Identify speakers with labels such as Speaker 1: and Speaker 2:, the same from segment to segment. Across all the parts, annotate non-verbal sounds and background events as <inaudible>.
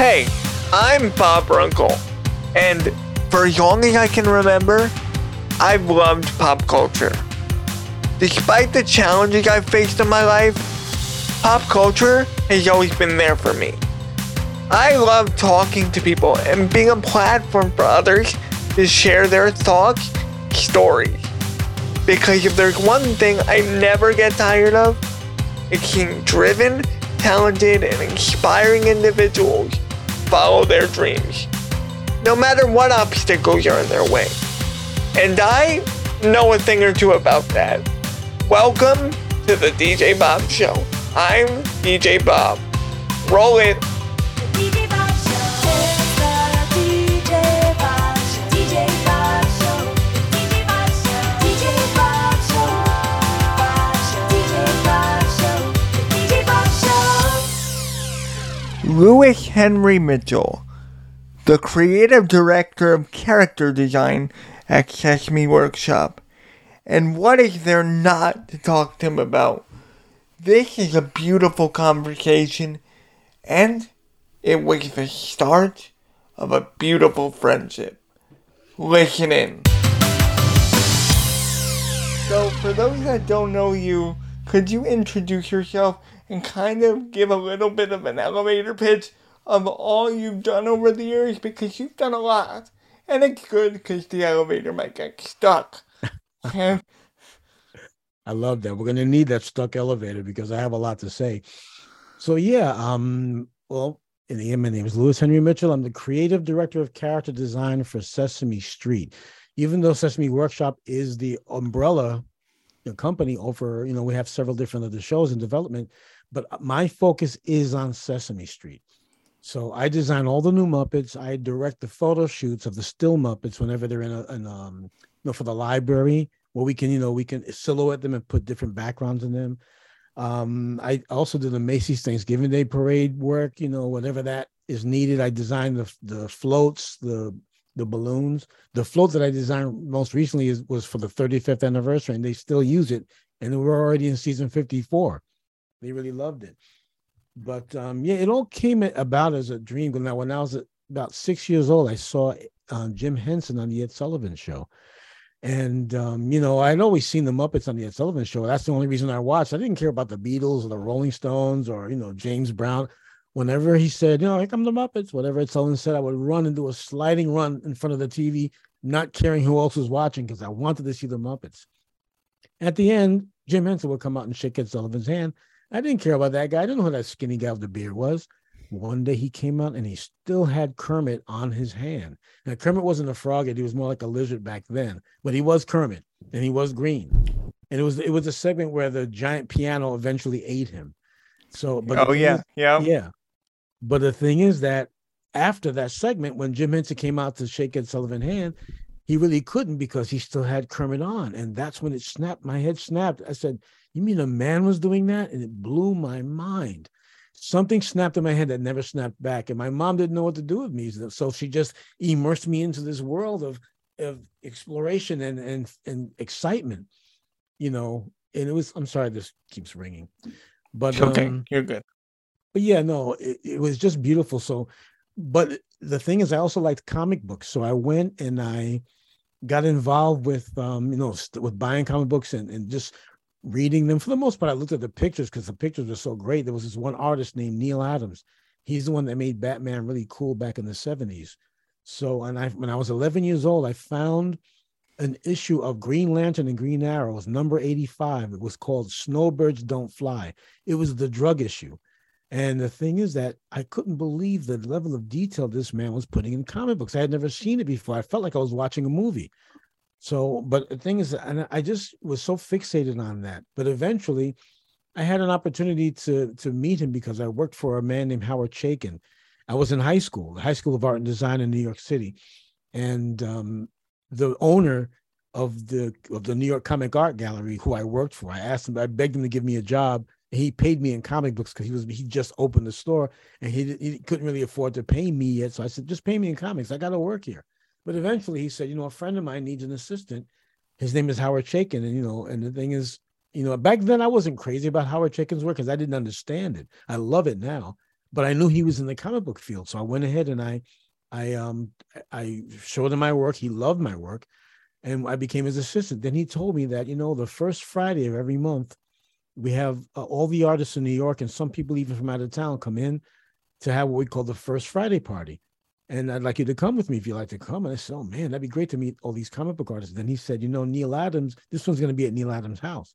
Speaker 1: Hey, I'm Bob Runkle, and for as long as I can remember, I've loved pop culture. Despite the challenges I've faced in my life, pop culture has always been there for me. I love talking to people and being a platform for others to share their thoughts, stories. Because if there's one thing I never get tired of, it's seeing driven, talented, and inspiring individuals follow their dreams, no matter what obstacles are in their way. And I know a thing or two about that. Welcome to the DJ Bob Show. I'm DJ Bob. Roll it. Louis Henry Mitchell, the creative director of character design at Sesame Workshop. And what is there not to talk to him about? This is a beautiful conversation, and it was the start of a beautiful friendship. Listen in. So, for those that don't know you, could you introduce yourself and kind of give a little bit of an elevator pitch of all you've done over the years? Because you've done a lot. And it's good because the elevator might get stuck. <laughs>
Speaker 2: I love that. We're gonna need that stuck elevator because I have a lot to say. So yeah, um, well, in the end, my name is Louis Henry Mitchell. I'm the creative director of character design for Sesame Street. Even though Sesame Workshop is the umbrella you know, company over, you know, we have several different other shows in development, but my focus is on Sesame Street. So I design all the new Muppets. I direct the photo shoots of the still Muppets whenever they're in a, in, um, you know, for the library where we can, you know, we can silhouette them and put different backgrounds in them. Um, I also do the Macy's Thanksgiving Day parade work, you know, whatever that is needed. I design the the floats, the the balloons. The float that I designed most recently is was for the 35th anniversary, and they still use it. And we're already in season 54. They really loved it. But um, yeah, it all came about as a dream. Now, when I was about six years old, I saw uh, Jim Henson on the Ed Sullivan Show. And um, you know, I'd always seen the Muppets on the Ed Sullivan Show. That's the only reason I watched. I didn't care about the Beatles or the Rolling Stones or you know James Brown. Whenever he said, you know, here come the Muppets, whatever Ed Sullivan said, I would run and do a sliding run in front of the TV, not caring who else was watching because I wanted to see the Muppets. At the end, Jim Henson would come out and shake Ed Sullivan's hand. I didn't care about that guy. I didn't know who that skinny guy with the beard was. One day he came out and he still had Kermit on his hand. Now Kermit wasn't a frog; he was more like a lizard back then. But he was Kermit, and he was green. And it was it was a segment where the giant piano eventually ate him. So, but
Speaker 1: oh yeah,
Speaker 2: is-
Speaker 1: yeah.
Speaker 2: yeah. But the thing is that after that segment, when Jim Henson came out to shake Ed Sullivan's hand, he really couldn't because he still had Kermit on. And that's when it snapped. My head snapped. I said, You mean a man was doing that? And it blew my mind. Something snapped in my head that never snapped back. And my mom didn't know what to do with me. So she just immersed me into this world of, of exploration and, and, and excitement, you know. And it was, I'm sorry, this keeps ringing. But
Speaker 1: okay,
Speaker 2: um,
Speaker 1: you're good.
Speaker 2: But yeah, no, it, it was just beautiful. So, but the thing is, I also liked comic books. So I went and I got involved with, um, you know, st- with buying comic books and, and just reading them. For the most part, I looked at the pictures because the pictures were so great. There was this one artist named Neal Adams. He's the one that made Batman really cool back in the 70s. So, and I, when I was 11 years old, I found an issue of Green Lantern and Green Arrow. It was number 85. It was called Snowbirds Don't Fly. It was the drug issue. And the thing is that I couldn't believe the level of detail this man was putting in comic books. I had never seen it before. I felt like I was watching a movie. So, but the thing is, and I just was so fixated on that. But eventually, I had an opportunity to to meet him because I worked for a man named Howard Chaykin. I was in high school, the High School of Art and Design in New York City, and um, the owner of the of the New York Comic Art Gallery, who I worked for, I asked him, I begged him to give me a job. He paid me in comic books because he was he just opened the store and he, he couldn't really afford to pay me yet. So I said, just pay me in comics. I got to work here. But eventually he said, you know, a friend of mine needs an assistant. His name is Howard Chaykin. And, you know, and the thing is, you know, back then I wasn't crazy about Howard Chaykin's work because I didn't understand it. I love it now. but I knew he was in the comic book field. So I went ahead and I I um I showed him my work. He loved my work, and I became his assistant. Then he told me that you know the first Friday of every month, we have uh, all the artists in New York and some people even from out of town come in to have what we call the first Friday party. And I'd like you to come with me if you'd like to come. And I said, Oh man, that'd be great to meet all these comic book artists. Then he said, You know, Neal Adams, this one's going to be at Neal Adams' house.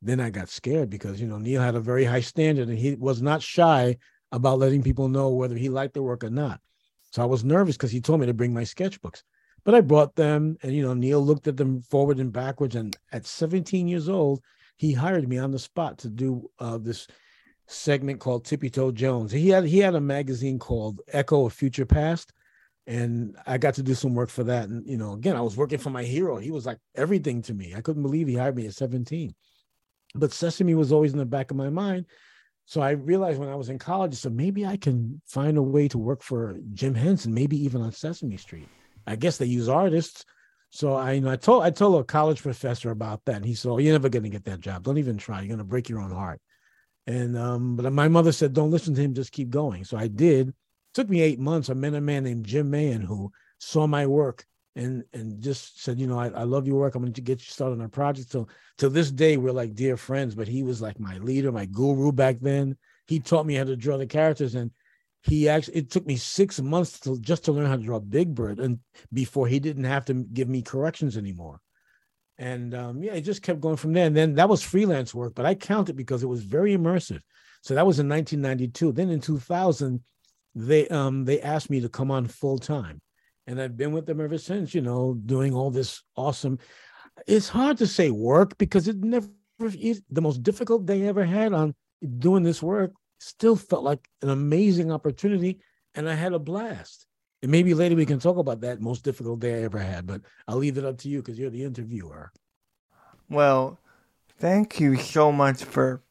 Speaker 2: Then I got scared because, you know, Neal had a very high standard and he was not shy about letting people know whether he liked the work or not. So I was nervous because he told me to bring my sketchbooks. But I brought them and, you know, Neal looked at them forward and backwards. And at 17 years old, he hired me on the spot to do uh, this segment called Tippy Toe Jones. He had he had a magazine called Echo of Future Past, and I got to do some work for that. And you know, again, I was working for my hero. He was like everything to me. I couldn't believe he hired me at 17. But Sesame was always in the back of my mind. So I realized when I was in college, so maybe I can find a way to work for Jim Henson, maybe even on Sesame Street. I guess they use artists. So I, you know, I told I told a college professor about that, and he said, "Oh, you're never going to get that job. Don't even try. You're going to break your own heart." And um, but my mother said, "Don't listen to him. Just keep going." So I did. It took me eight months. I met a man named Jim Mahan who saw my work and and just said, "You know, I, I love your work. I'm going to get you started on a project." So to this day, we're like dear friends. But he was like my leader, my guru back then. He taught me how to draw the characters, and he actually it took me six months to just to learn how to draw Big Bird, and before he didn't have to give me corrections anymore. And um, yeah, it just kept going from there. And then that was freelance work, but I count it because it was very immersive. So that was in 1992. Then in 2000, they um they asked me to come on full time, and I've been with them ever since. You know, doing all this awesome. It's hard to say work because it never the most difficult they ever had on doing this work still felt like an amazing opportunity, and I had a blast. And maybe later we can talk about that most difficult day I ever had, but I'll leave it up to you because you're the interviewer.
Speaker 1: Well, thank you so much for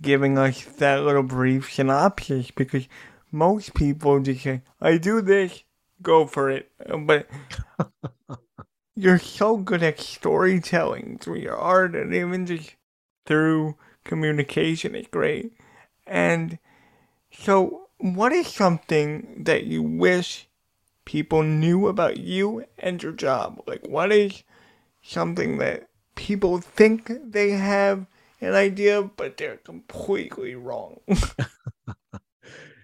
Speaker 1: giving us that little brief synopsis because most people just say, I do this, go for it. But <laughs> you're so good at storytelling through your art and even just through communication. It's great. And so, what is something that you wish people knew about you and your job? Like, what is something that people think they have an idea, but they're completely wrong? <laughs>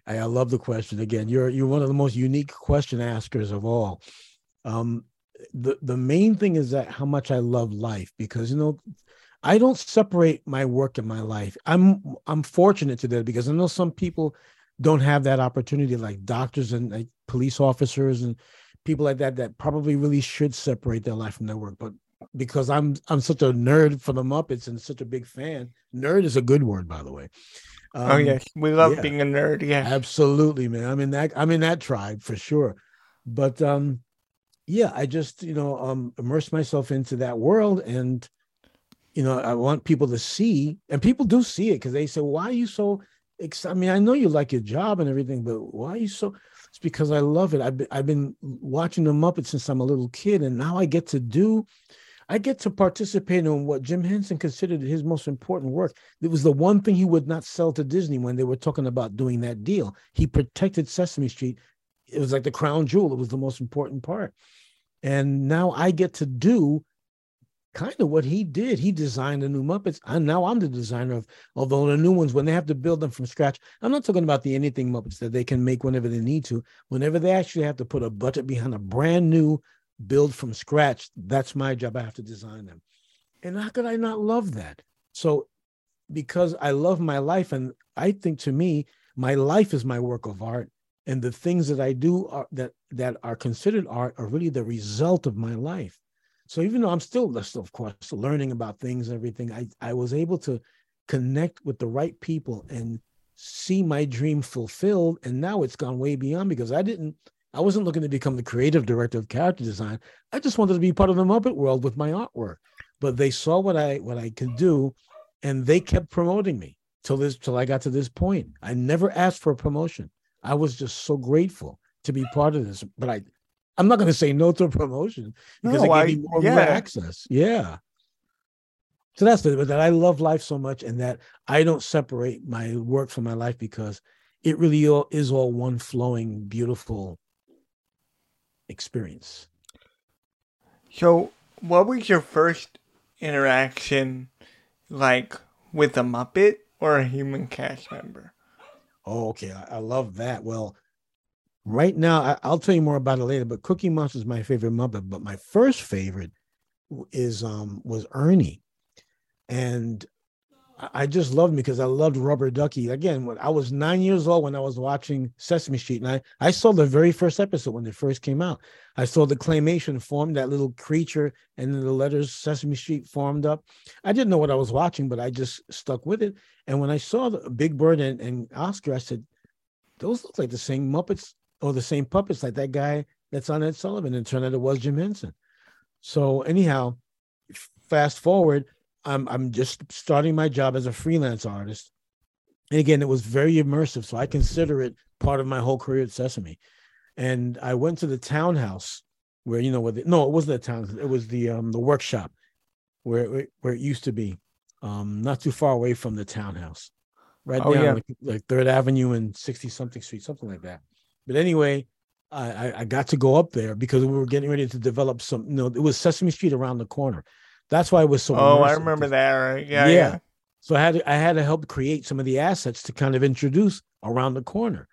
Speaker 2: I, love the question again. You're you're one of the most unique question askers of all. Um, the the main thing is that how much I love life because you know I don't separate my work and my life. I'm I'm fortunate to do that because I know some people don't have that opportunity, like doctors and like police officers and people like that, that probably really should separate their life from their work. But because I'm I'm such a nerd for the Muppets and such a big fan, nerd is a good word, by the way.
Speaker 1: oh
Speaker 2: Um,
Speaker 1: yes, we love
Speaker 2: yeah.
Speaker 1: being a nerd. Yeah,
Speaker 2: Absolutely, man. I'm in that. I'm in that tribe for sure. But um, yeah, I just you know um immerse myself into that world, and you know I want people to see, and people do see it because they say, "Why are you so?" Ex-? I mean, I know you like your job and everything, but why are you so? It's because I love it. I've been, I've been watching the Muppets since I'm a little kid, and now I get to do. I get to participate in what Jim Henson considered his most important work. It was the one thing he would not sell to Disney when they were talking about doing that deal. He protected Sesame Street. It was like the crown jewel. It was the most important part. And now I get to do kind of what he did. He designed the new Muppets. And now I'm the designer of, although the new ones, when they have to build them from scratch, I'm not talking about the anything Muppets that they can make whenever they need to. Whenever they actually have to put a budget behind a brand new build from scratch, that's my job. I have to design them. And how could I not love that? So, because I love my life, and I think to me, my life is my work of art, and the things that I do are that that are considered art are really the result of my life. So even though I'm still, of course, learning about things and everything, I I was able to connect with the right people and see my dream fulfilled. And now it's gone way beyond because I didn't, I wasn't looking to become the creative director of character design. I just wanted to be part of the Muppet world with my artwork. But they saw what I what I could do, and they kept promoting me till this till I got to this point. I never asked for a promotion. I was just so grateful to be part of this. But I I'm not going to say no to a promotion because
Speaker 1: No,
Speaker 2: it gave
Speaker 1: I-
Speaker 2: me more,
Speaker 1: yeah.
Speaker 2: more access. Yeah. So that's the but that I love life so much and that I don't separate my work from my life because it really all, is all one flowing, beautiful experience.
Speaker 1: So, what was your first interaction like with a Muppet or a human cast member?
Speaker 2: Oh, okay. I, I love that. Well, right now, I, I'll tell you more about it later, but Cookie Monster is my favorite Muppet. But my first favorite is um was Ernie. And I- just loved him because I loved Rubber Ducky. Again, when I was nine years old when I was watching Sesame Street, and I, I saw the very first episode when it first came out. I saw the claymation form, that little creature, and the letters Sesame Street formed up. I didn't know what I was watching, but I just stuck with it. And when I saw the Big Bird and, and Oscar, I said, those look like the same Muppets or the same puppets like that guy that's on Ed Sullivan. And turned out it was Jim Henson. So anyhow, fast forward, I'm I'm just starting my job as a freelance artist. And again, it was very immersive. So I consider it part of my whole career at Sesame. And I went to the townhouse where, you know, where the, no, it wasn't the townhouse. it was the um the workshop where it- where it used to be, um, not too far away from the townhouse. Right
Speaker 1: Oh,
Speaker 2: down
Speaker 1: yeah.
Speaker 2: like, like Third Avenue and 60 something street, something like that. But anyway, I, I got to go up there because we were getting ready to develop some, you know, it was Sesame Street around the corner. That's why it was so
Speaker 1: oh, I remember that. Right? Yeah,
Speaker 2: Yeah.
Speaker 1: yeah.
Speaker 2: so I had to, I had to help create some of the assets to kind of introduce around the corner.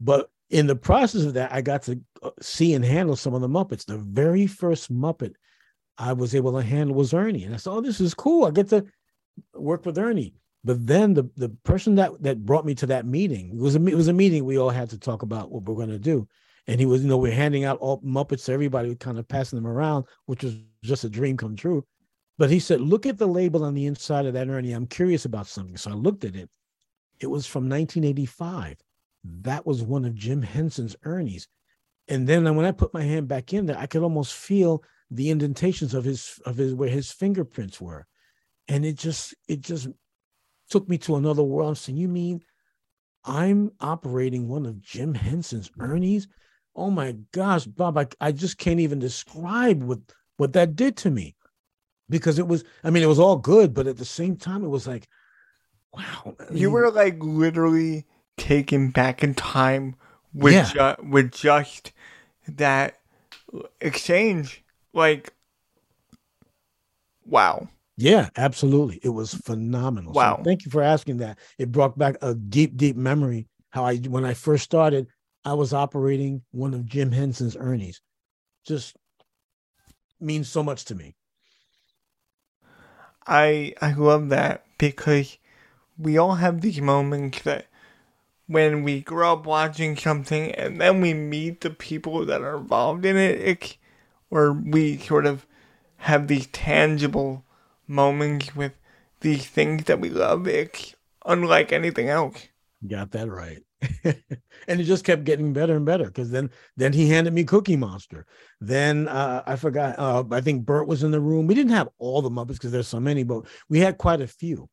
Speaker 2: But in the process of that, I got to uh, see and handle some of the Muppets. The very first Muppet I was able to handle was Ernie, and I said, "Oh, this is cool. I get to work with Ernie." But then the the person that that brought me to that meeting it was a it was a meeting we all had to talk about what we're going to do, and he was you know we're handing out all Muppets to everybody, kind of passing them around, which was just a dream come true. But he said, look at the label on the inside of that Ernie. I'm curious about something. So I looked at it. It was from 1985. That was one of Jim Henson's Ernies. And then when I put my hand back in there, I could almost feel the indentations of his of his where his fingerprints were. And it just it just took me to another world. I'm saying, you mean I'm operating one of Jim Henson's Ernies? Oh my gosh, Bob, I, I just can't even describe what what that did to me because it was i mean it was all good but at the same time it was like wow I
Speaker 1: You were like literally taken back in time with
Speaker 2: Yeah.
Speaker 1: ju- with just that exchange. Like, wow.
Speaker 2: Yeah absolutely. It was phenomenal. So
Speaker 1: Wow.
Speaker 2: thank you for asking that. It brought back a deep deep memory how i when i first started i was operating one of jim henson's ernies. Just means so much to me.
Speaker 1: I I love that because we all have these moments that when we grow up watching something and then we meet the people that are involved in it, it or we sort of have these tangible moments with these things that we love. It's unlike anything else.
Speaker 2: Got that right. <laughs> and it just kept getting better and better because then then he handed me Cookie Monster. Then uh, I forgot. Uh, I think Bert was in the room. We didn't have all the Muppets because there's so many, but we had quite a few.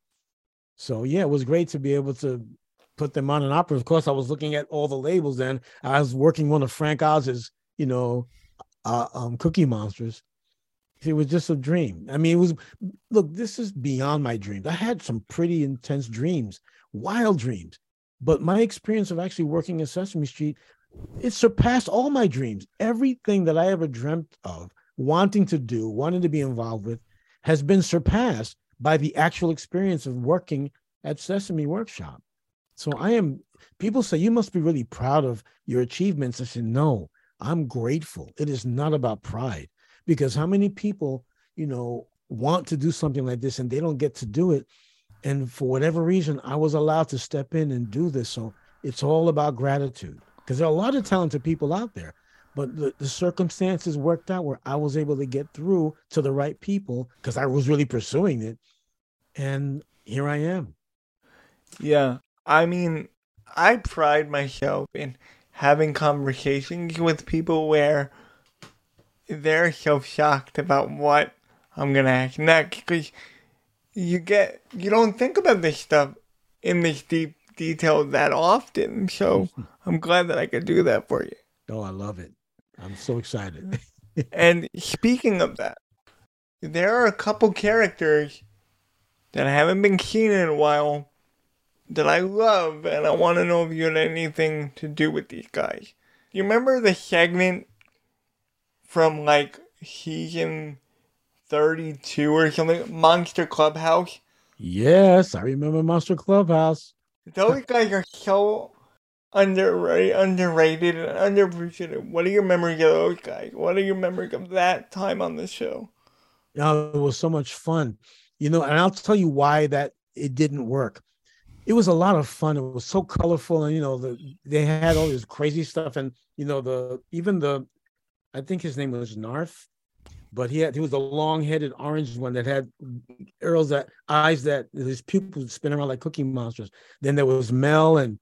Speaker 2: So yeah, it was great to be able to put them on an opera. Of course, I was looking at all the labels. Then I was working one of Frank Oz's, you know, uh, um, Cookie Monsters. It was just a dream. I mean, it was. Look, this is beyond my dreams. I had some pretty intense dreams, wild dreams but my experience of actually working in Sesame Street, it surpassed all my dreams. Everything that I ever dreamt of, wanting to do, wanting to be involved with, has been surpassed by the actual experience of working at Sesame Workshop. So I am, people say, you must be really proud of your achievements. I said, no, I'm grateful. It is not about pride because how many people, you know, want to do something like this and they don't get to do it? And for whatever reason i was allowed to step in and do this. So it's all about gratitude because there are a lot of talented people out there but the, the circumstances worked out where i was able to get through to the right people because i was really pursuing it. And here i am.
Speaker 1: Yeah. I mean, I pride myself in having conversations with people where they're so shocked about what I'm gonna ask next because you get you don't think about this stuff in this deep detail that often. So <laughs> I'm glad that I could do that for you.
Speaker 2: oh i love it i'm so excited <laughs>
Speaker 1: And speaking of that, there are a couple characters that I haven't been seen in a while that I love, and I want to know if you had anything to do with these guys. You remember the segment from like season 32 or something? Monster Clubhouse?
Speaker 2: Yes, I remember Monster Clubhouse.
Speaker 1: Those guys are so underrated, underrated and underappreciated. What are your memories of those guys? What are your memories of that time on the show?
Speaker 2: Oh, it was so much fun. You know, and I'll tell you why that it didn't work. It was a lot of fun. It was so colorful, and you know, the they had all this crazy stuff, and you know, the even the I think his name was Narf, but he had he was a long-headed orange one that had Earl's that eyes that his pupils spin around like cookie monsters. Then there was Mel and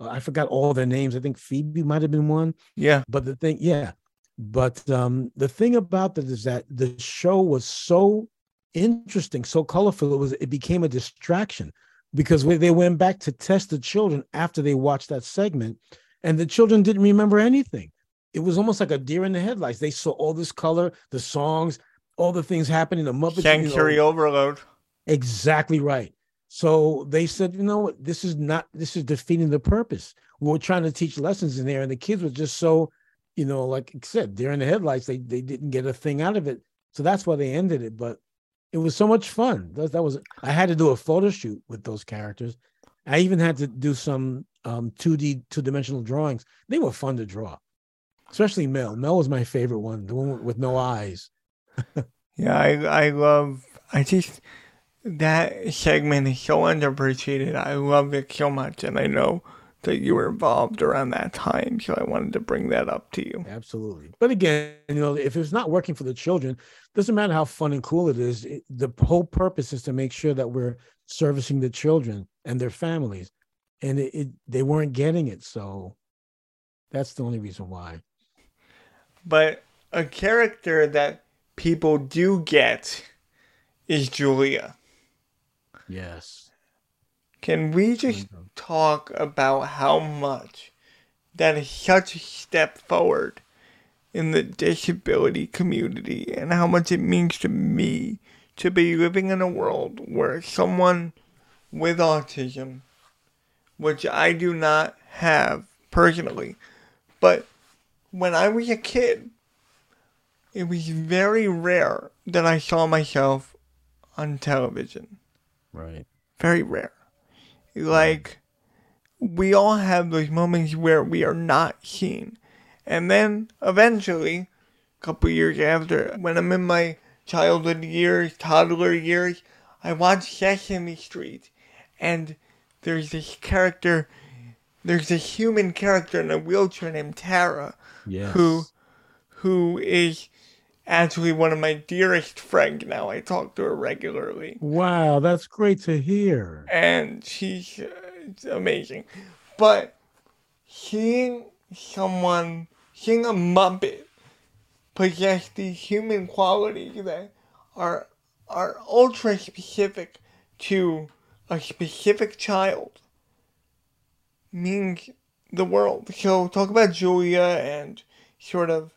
Speaker 2: uh, I forgot all their names. I think Phoebe might have been one.
Speaker 1: Yeah.
Speaker 2: But the thing, yeah. But um, the thing about that is that the show was so interesting, so colorful. It was it became a distraction because when they went back to test the children after they watched that segment, and the children didn't remember anything. It was almost like a deer in the headlights. They saw all this color, the songs, all the things happening. The Muppets. you know,
Speaker 1: Sensory overload.
Speaker 2: Exactly right. So they said, you know what, this is not this is defeating the purpose. We were trying to teach lessons in there, and the kids were just so, you know, like I said, they're in the headlights. They they didn't get a thing out of it. So that's why they ended it. But it was so much fun. That, that was I had to do a photo shoot with those characters. I even had to do some um 2D two-dimensional drawings. They were fun to draw. Especially Mel. Mel was my favorite one, the one with- no eyes. <laughs>
Speaker 1: Yeah, I I love. I just that segment is so underappreciated. I love it so much, and I know that you were involved around that time, so I wanted to bring that up to you.
Speaker 2: Absolutely. But again, you know, if it's not working for the children, doesn't matter how fun and cool it is. It, the whole purpose is to make sure that we're servicing the children and their families, and it, it they weren't getting it. So that's the only reason why.
Speaker 1: But a character that people do get is Julia.
Speaker 2: Yes.
Speaker 1: Can we just talk about how much that is such a step forward in the disability community and how much it means to me to be living in a world where someone with autism, which I do not have personally, but when I was a kid, it was very rare that I saw myself on television
Speaker 2: Right.
Speaker 1: very rare. Like, we all have those moments where we are not seen. And then eventually, a couple years after, when I'm in my childhood years, toddler years, I watch Sesame Street. And there's this character, there's this human character in a wheelchair named Tara,
Speaker 2: Yes.
Speaker 1: who who is actually one of my dearest friends now. I talk to her regularly
Speaker 2: Wow, that's great to hear.
Speaker 1: and she's uh, amazing. But seeing someone, seeing a Muppet possess these human qualities that are are ultra specific to a specific child means the world. So talk about Julia and sort of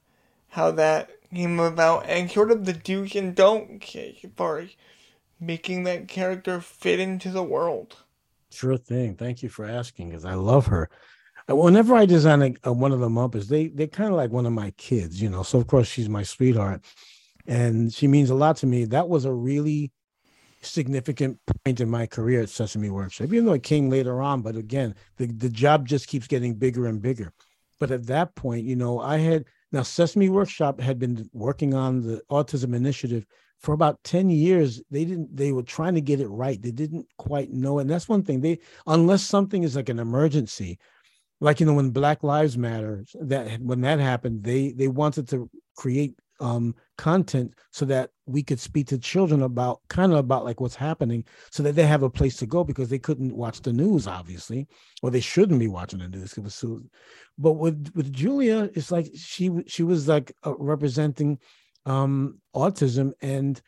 Speaker 1: how that came about and sort of the do's and don'ts as making that character fit into the world.
Speaker 2: Sure thing. Thank you for asking, because I love her. Uh, Whenever I design a, a- one of the Muppets, they they kind of like one of my kids, you know. So of course she's my sweetheart, and she means a lot to me. That was a really significant point in my career at Sesame Workshop, even though it came later on. But again, the the job just keeps getting bigger and bigger. But at that point, you know, I had now Sesame Workshop had been working on the autism initiative for about 10 years they didn't they were trying to get it right they didn't quite know and that's one thing they unless something is like an emergency like you know when black lives matter that when that happened they they wanted to create um content so that we could speak to children about kind of about like what's happening so that they have a place to go because they couldn't watch the news obviously or they shouldn't be watching the news it was so but with with julia it's like she she was like uh, representing um autism and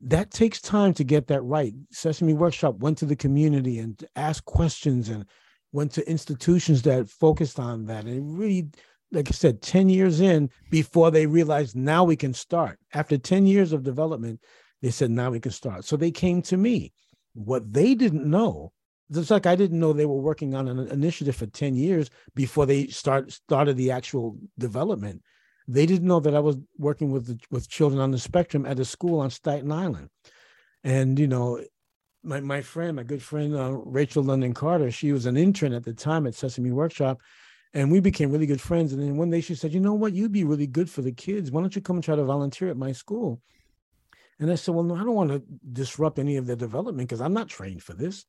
Speaker 2: that takes time to get that right. Sesame workshop went to the community and asked questions and went to institutions that focused on that and really like i said 10 years in before they realized now we can start after 10 years of development they said now we can start so they came to me what they didn't know It's like I didn't know they were working on an initiative for 10 years before they start started the actual development. They didn't know that I was working with the, with children on the spectrum at a school on Staten Island. And you know, my my friend, my good friend uh, Rachel London Carter, she was an intern at the time at Sesame Workshop, and we became really good friends. And then one day she said, "You know what? You'd be really good for the kids. Why don't you come and try to volunteer at my school?" And I said, "Well, no, I don't want to disrupt any of their development because I'm not trained for this."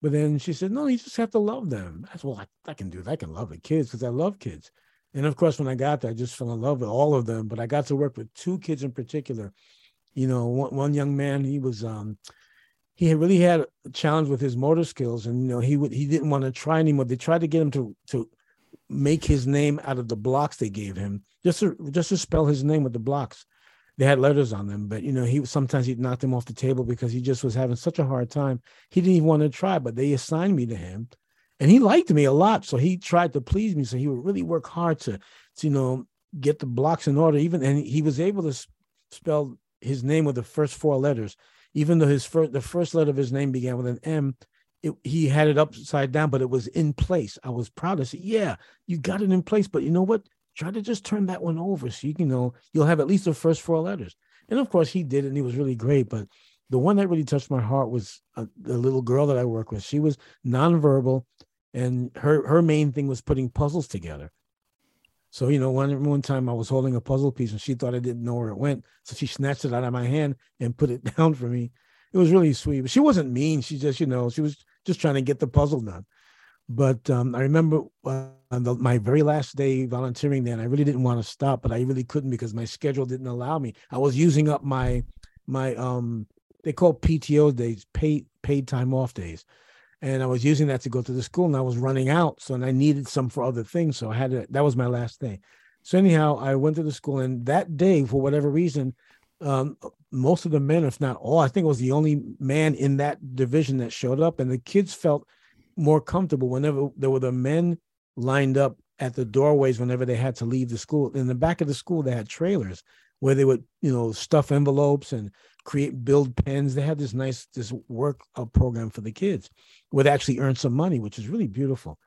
Speaker 2: But then she said, "No, you just have to love them." I said, "Well, I, I can do that. I can love the kids because I love kids." And of course, when I got there, I just fell in love with all of them. But I got to work with two kids in particular. You know, one, one young man, he was um, he had really had a challenge with his motor skills, and you know, he would he didn't want to try anymore. They tried to get him to to make his name out of the blocks they gave him, just to just to spell his name with the blocks. They had letters on them, but you know, he sometimes he'd knock them off the table because he just was having such a hard time. He didn't even want to try, but they assigned me to him, and he liked me a lot. So he tried to please me. So he would really work hard to, to you know, get the blocks in order. Even and he was able to spell his name with the first four letters, even though his first the first letter of his name began with an M. It, he had it upside down, but it was in place. I was proud to say, yeah, you got it in place. But you know what? Try to just turn that one over so you can know you'll have at least the first four letters. And of course, he did, and he was really great. But the one that really touched my heart was uh, the little girl that I work with. She was nonverbal, and her her main thing was putting puzzles together. So you know, one one time I was holding a puzzle piece and she thought I didn't know where it went, so she snatched it out of my hand and put it <laughs> down for me. It was really sweet, but she wasn't mean. She just, you know, she was just trying to get the puzzle done. But um, I remember uh, on the, my very last day volunteering there, and I really didn't want to stop, but I really couldn't because my schedule didn't allow me. I was using up my my um they call PTO days, paid paid time off days and I was using that to go to the school, and I was running out, so and I needed some for other things, so I had to. That was my last day. So anyhow, I went to the school, and that day, for whatever reason, um, most of the men, if not all, I think it was the only man in that division that showed up, and the kids felt more comfortable whenever there were the men lined up at the doorways whenever they had to leave the school. In the back of the school, they had trailers where they would, you know, stuff envelopes and create build pens. They had this nice this work uh, program for the kids where they actually earn some money, which is really beautiful.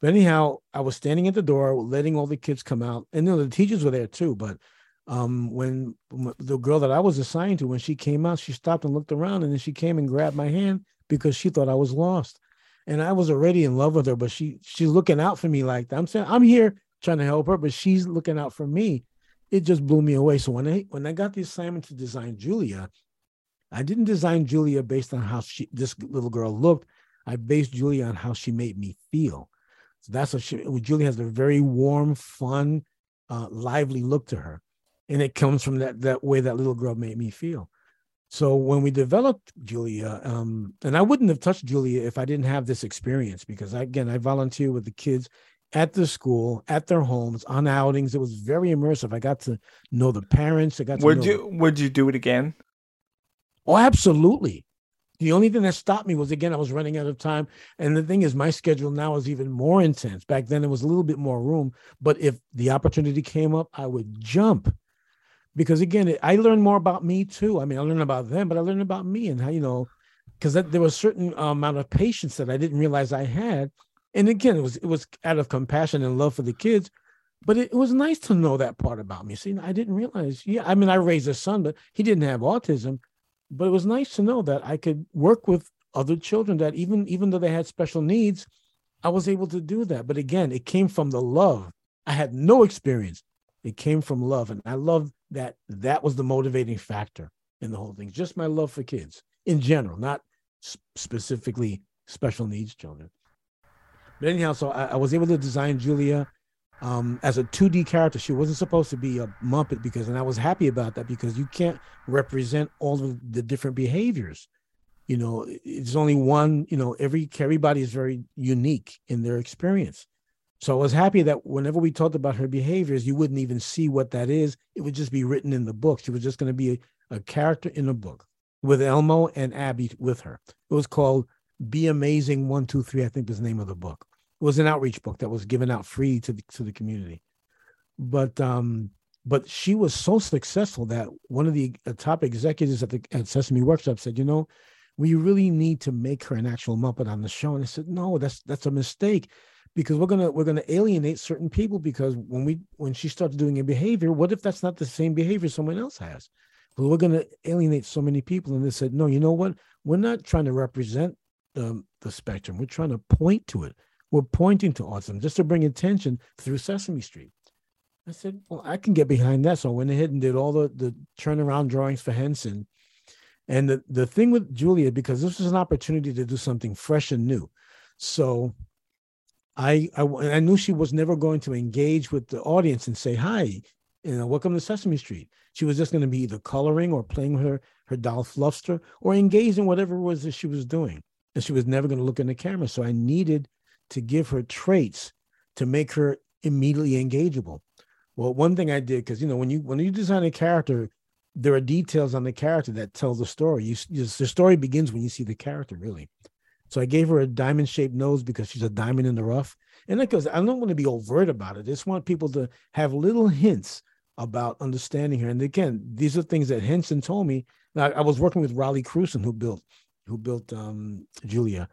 Speaker 2: But anyhow, I was standing at the door, letting all the kids come out, and you know, the teachers were there too. But um, when the girl that I was assigned to, when she came out, she stopped and looked around, and then she came and grabbed my hand because she thought I was lost, and I was already in love with her. But she she's looking out for me like that. I'm saying I'm here trying to help her, but she's looking out for me. It just blew me away. So when I when I got the assignment to design Julia, I didn't design Julia based on how she this little girl looked. I based Julia on how she made me feel. So that's what she. Julia has a very warm, fun, uh, lively look to her, and it comes from that that way that little girl made me feel. So when we developed Julia, um, and I wouldn't have touched Julia if I didn't have this experience because I, again I volunteer with the kids at the school, at their homes, on outings. It was very immersive. I got to know the parents. I got to
Speaker 3: Would you would you do it again?
Speaker 2: Oh, absolutely. The only thing that stopped me was again, I was running out of time. And the thing is, my schedule now is even more intense. Back then, it was a little bit more room. But if the opportunity came up, I would jump because again, I learned more about me too. I mean, I learned about them, but I learned about me and how, you know, because there was a certain uh, amount of patience that I didn't realize I had. And again, it was it was out of compassion and love for the kids. But it, it was nice to know that part about me. See, I didn't realize. Yeah, I mean, I raised a son, but he didn't have autism but it was nice to know that I could work with other children that even even though they had special needs, I was able to do that. But again, it came from the love. I had no experience. It came from love, and I love that. That was the motivating factor in the whole thing. Just my love for kids in general, not specifically special needs children. But anyhow, so I, I was able to design Julia um, as a 2D character. She wasn't supposed to be a Muppet because, and I was happy about that because you can't represent all of the different behaviors. You know, it's only one. You know, every everybody is very unique in their experience. So I was happy that whenever we talked about her behaviors, you wouldn't even see what that is. It would just be written in the book. She was just going to be a, a character in a book with Elmo and Abby with her. It was called Be Amazing One Two Three. I think was the name of the book. It was an outreach book that was given out free to the to the community. But um, but she was so successful that one of the top executives at the at Sesame Workshop said, you know, we really need to make her an actual Muppet on the show. And I said, no, that's that's a mistake because we're gonna we're gonna alienate certain people because when we when she starts doing a behavior, what if that's not the same behavior someone else has? Well, we're gonna alienate so many people. And they said, no, you know what? We're not trying to represent the, the spectrum. We're trying to point to it. We're pointing to autism just to bring attention through Sesame Street. I said, well, I can get behind that. So I went ahead and did all the the turnaround drawings for Henson. And the, the thing with Julia, because this was an opportunity to do something fresh and new. So I, I I knew she was never going to engage with the audience and say, hi, you know, welcome to Sesame Street. She was just going to be either coloring or playing with her, her doll Fluffster or engaged in whatever it was that she was doing. And she was never going to look in the camera. So I needed to give her traits to make her immediately engageable. Well, one thing I did, because you know, when you when you design a character, there are details on the character that tell the story. You, you the story begins when you see the character, really. So I gave her a diamond shaped nose because she's a diamond in the rough. And that goes, I don't want to be overt about it. I just want people to have little hints about understanding her. And again, these are things that Henson told me. Now, I was working with Rollie Krewson, who built who built um, Julia.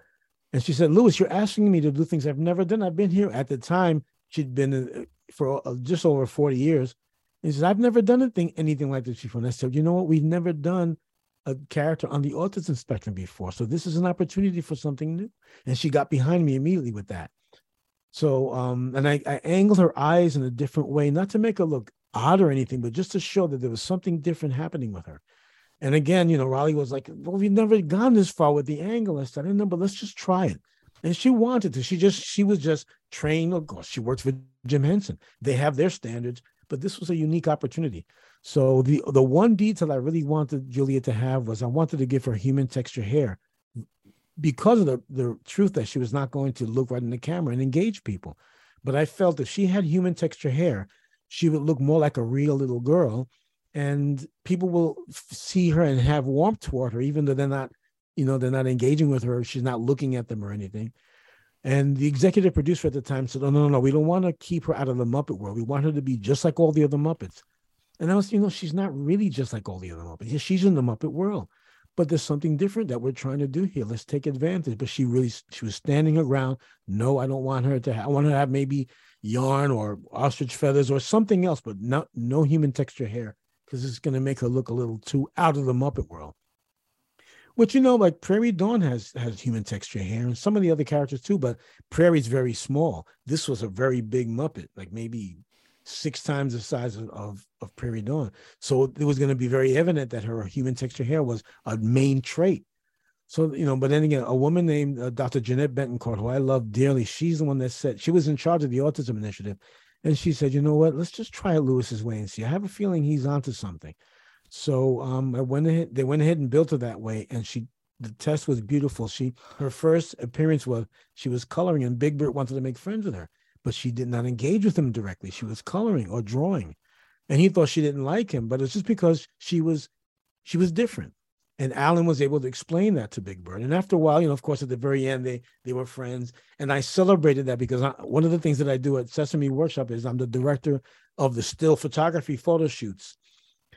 Speaker 2: And she said, Louis, you're asking me to do things I've never done. I've been here at the time. She'd been uh, for uh, just over 40 years. And she said, I've never done anything, anything like this before. And I said, you know what? We've never done a character on the autism spectrum before. So this is an opportunity for something new. And she got behind me immediately with that. So, um, and I, I angled her eyes in a different way, not to make her look odd or anything, but just to show that there was something different happening with her. And again, you know, Rollie was like, well, we've never gone this far with the angle. I said, I know, but let's just try it. And she wanted to. She just, she was just trained. Of course, she works for Jim Henson. They have their standards, but this was a unique opportunity. So the the one detail I really wanted Julia to have was I wanted to give her human texture hair because of the, the truth that she was not going to look right in the camera and engage people. But I felt if she had human texture hair, she would look more like a real little girl and people will see her and have warmth toward her, even though they're not, you know, they're not engaging with her. She's not looking at them or anything. And the executive producer at the time said, "Oh no, no, no, we don't want to keep her out of the Muppet world. We want her to be just like all the other Muppets." And I was, you know, she's not really just like all the other Muppets. Yeah, she's in the Muppet world, but there's something different that we're trying to do here. Let's take advantage. But she really, she was standing her ground. No, I don't want her to. Have, I want her to have maybe yarn or ostrich feathers or something else, but not no human texture hair because it's going to make her look a little too out of the Muppet world. Which you know, like Prairie Dawn has has human texture hair, and some of the other characters too. But Prairie's very small. This was a very big Muppet, like maybe six times the size of of, of Prairie Dawn. So it was going to be very evident that her human texture hair was a main trait. So you know, but then again, a woman named uh, Dr. Jeanette Betancourt, who I love dearly, she's the one that said she was in charge of the autism initiative, and she said, you know what, let's just try it Louis's way and see. I have a feeling he's onto something. So um, I went ahead. They went ahead and built her that way, and she. The test was beautiful. She her first appearance was she was coloring, and Big Bird wanted to make friends with her, but she did not engage with him directly. She was coloring or drawing, and he thought she didn't like him, but it's just because she was she was different. And Alan was able to explain that to Big Bird. And after a while, you know, of course, at the very end, they they were friends. And I celebrated that because I, one of the things that I do at Sesame Workshop is I'm the director of the still photography photo shoots,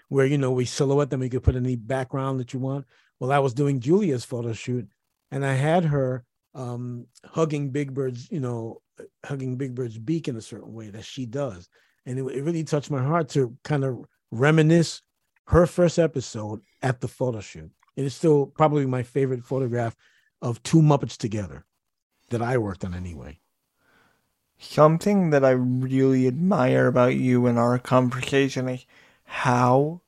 Speaker 2: where you know we silhouette them. You could put any background that you want. Well, I was doing Julia's photo shoot, and I had her um, hugging Big Bird's, you know, hugging Big Bird's beak in a certain way that she does, and it, it really touched my heart to kind of reminisce her first episode at the photo shoot. It is still probably my favorite photograph of two Muppets together that I worked on anyway.
Speaker 1: Something that I really admire about you in our conversation is how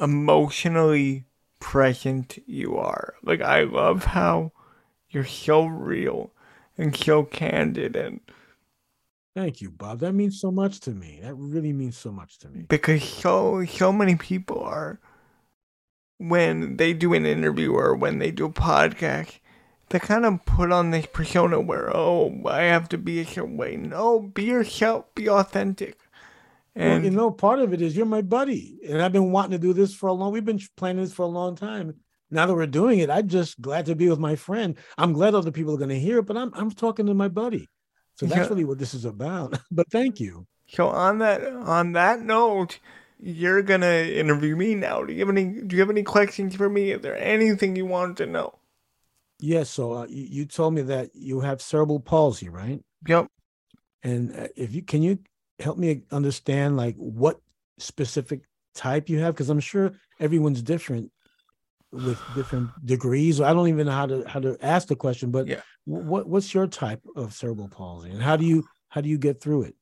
Speaker 1: emotionally present you are. Like, I love how you're so real and so candid and
Speaker 2: Thank you, Bob. That means so much to me. That really means so much to me.
Speaker 1: because so so many people are when they do an interview or when they do a podcast they kind of put on this persona where oh i have to be a certain way no be yourself be authentic
Speaker 2: Well,
Speaker 1: and
Speaker 2: you know, part of it is you're my buddy, and I've been wanting to do this for a long. We've been planning this for a long time. Now that we're doing it, I'm just glad to be with my friend. I'm glad other people are going to hear it, but I'm I'm talking to my buddy. So that's
Speaker 1: Yeah.
Speaker 2: really what this is about. <laughs> but thank you.
Speaker 1: so on that on that note you're gonna interview me now. Do you have any? Do you have any questions for me? Is there anything you want to know?
Speaker 2: Yes. so uh, you, you told me that you have cerebral palsy, right?
Speaker 1: Yep.
Speaker 2: And uh, if you can you help me understand like what specific type you have because I'm sure everyone's different with different degrees. I don't even know how to how to ask the question, but
Speaker 1: Yeah.
Speaker 2: what what's your type of cerebral palsy and how do you how do you get through it?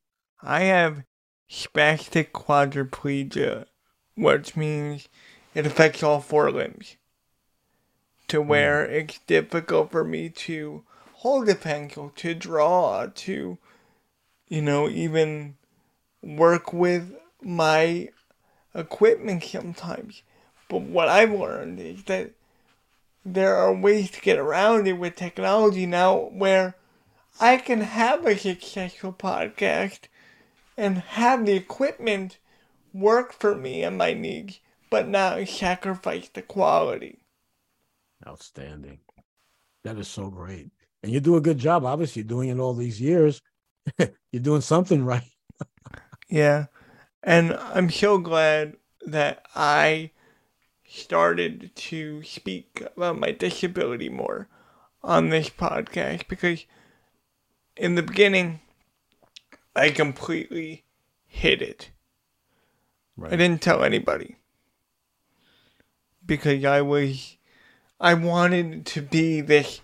Speaker 1: I have spastic quadriplegia, which means it affects all four limbs. To hmm. where it's difficult for me to hold a pencil, to draw, to, you know, even work with my equipment sometimes. But what I've learned is that there are ways to get around it with technology now where I can have a successful podcast and have the equipment work for me and my needs, but not sacrifice the quality.
Speaker 2: Outstanding. That is so great. And you do a good job, obviously, doing it all these years. <laughs> You're doing something right. <laughs>
Speaker 1: Yeah. And I'm so glad that I started to speak about my disability more on this podcast because in the beginning, I completely hid it. I didn't tell anybody because I was, I wanted to be this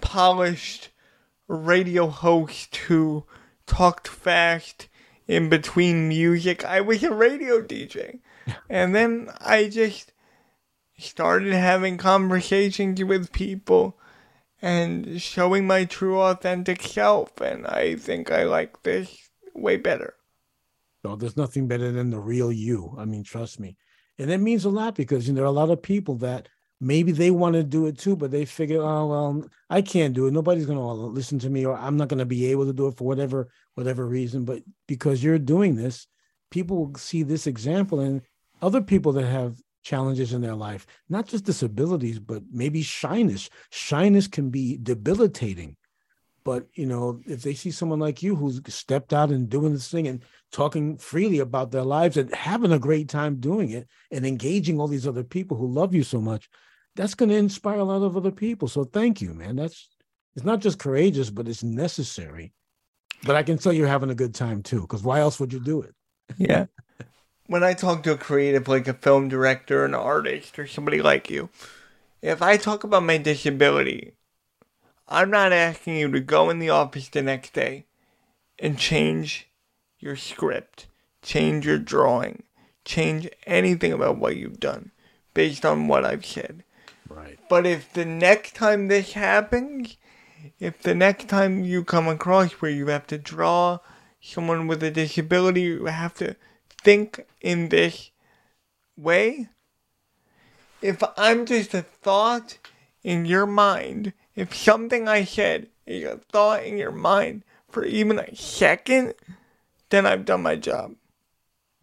Speaker 1: polished radio host who talked fast in between music. I was a radio DJ. <laughs> and then I just started having conversations with people and showing my true authentic self. And I think I like this way better.
Speaker 2: So there's nothing better than the real you. I mean, trust me. And that means a lot because you know, there are a lot of people that maybe they want to do it too, but they figure, oh well, I can't do it. Nobody's gonna uh, listen to me, or I'm not gonna be able to do it for whatever whatever reason. But because you're doing this, people will see this example and other people that have challenges in their life, not just disabilities, but maybe shyness. Shyness can be debilitating. But you know, if they see someone like you who's stepped out and doing this thing and talking freely about their lives and having a great time doing it and engaging all these other people who love you so much, that's going to inspire a lot of other people. So thank you, man. That's it's not just courageous, but it's necessary. But I can tell you're having a good time too, because why else would you do it?
Speaker 1: Yeah. When I talk to a creative like a film director, an artist, or somebody like you, if I talk about my disability, I'm not asking you to go in the office the next day and change your script, change your drawing, change anything about what you've done based on what I've said.
Speaker 2: Right.
Speaker 1: But if the next time this happens, if the next time you come across where you have to draw someone with a disability, you have to think in this way. If I'm just a thought in your mind, if something I said is a thought in your mind for even a second, then I've done my job.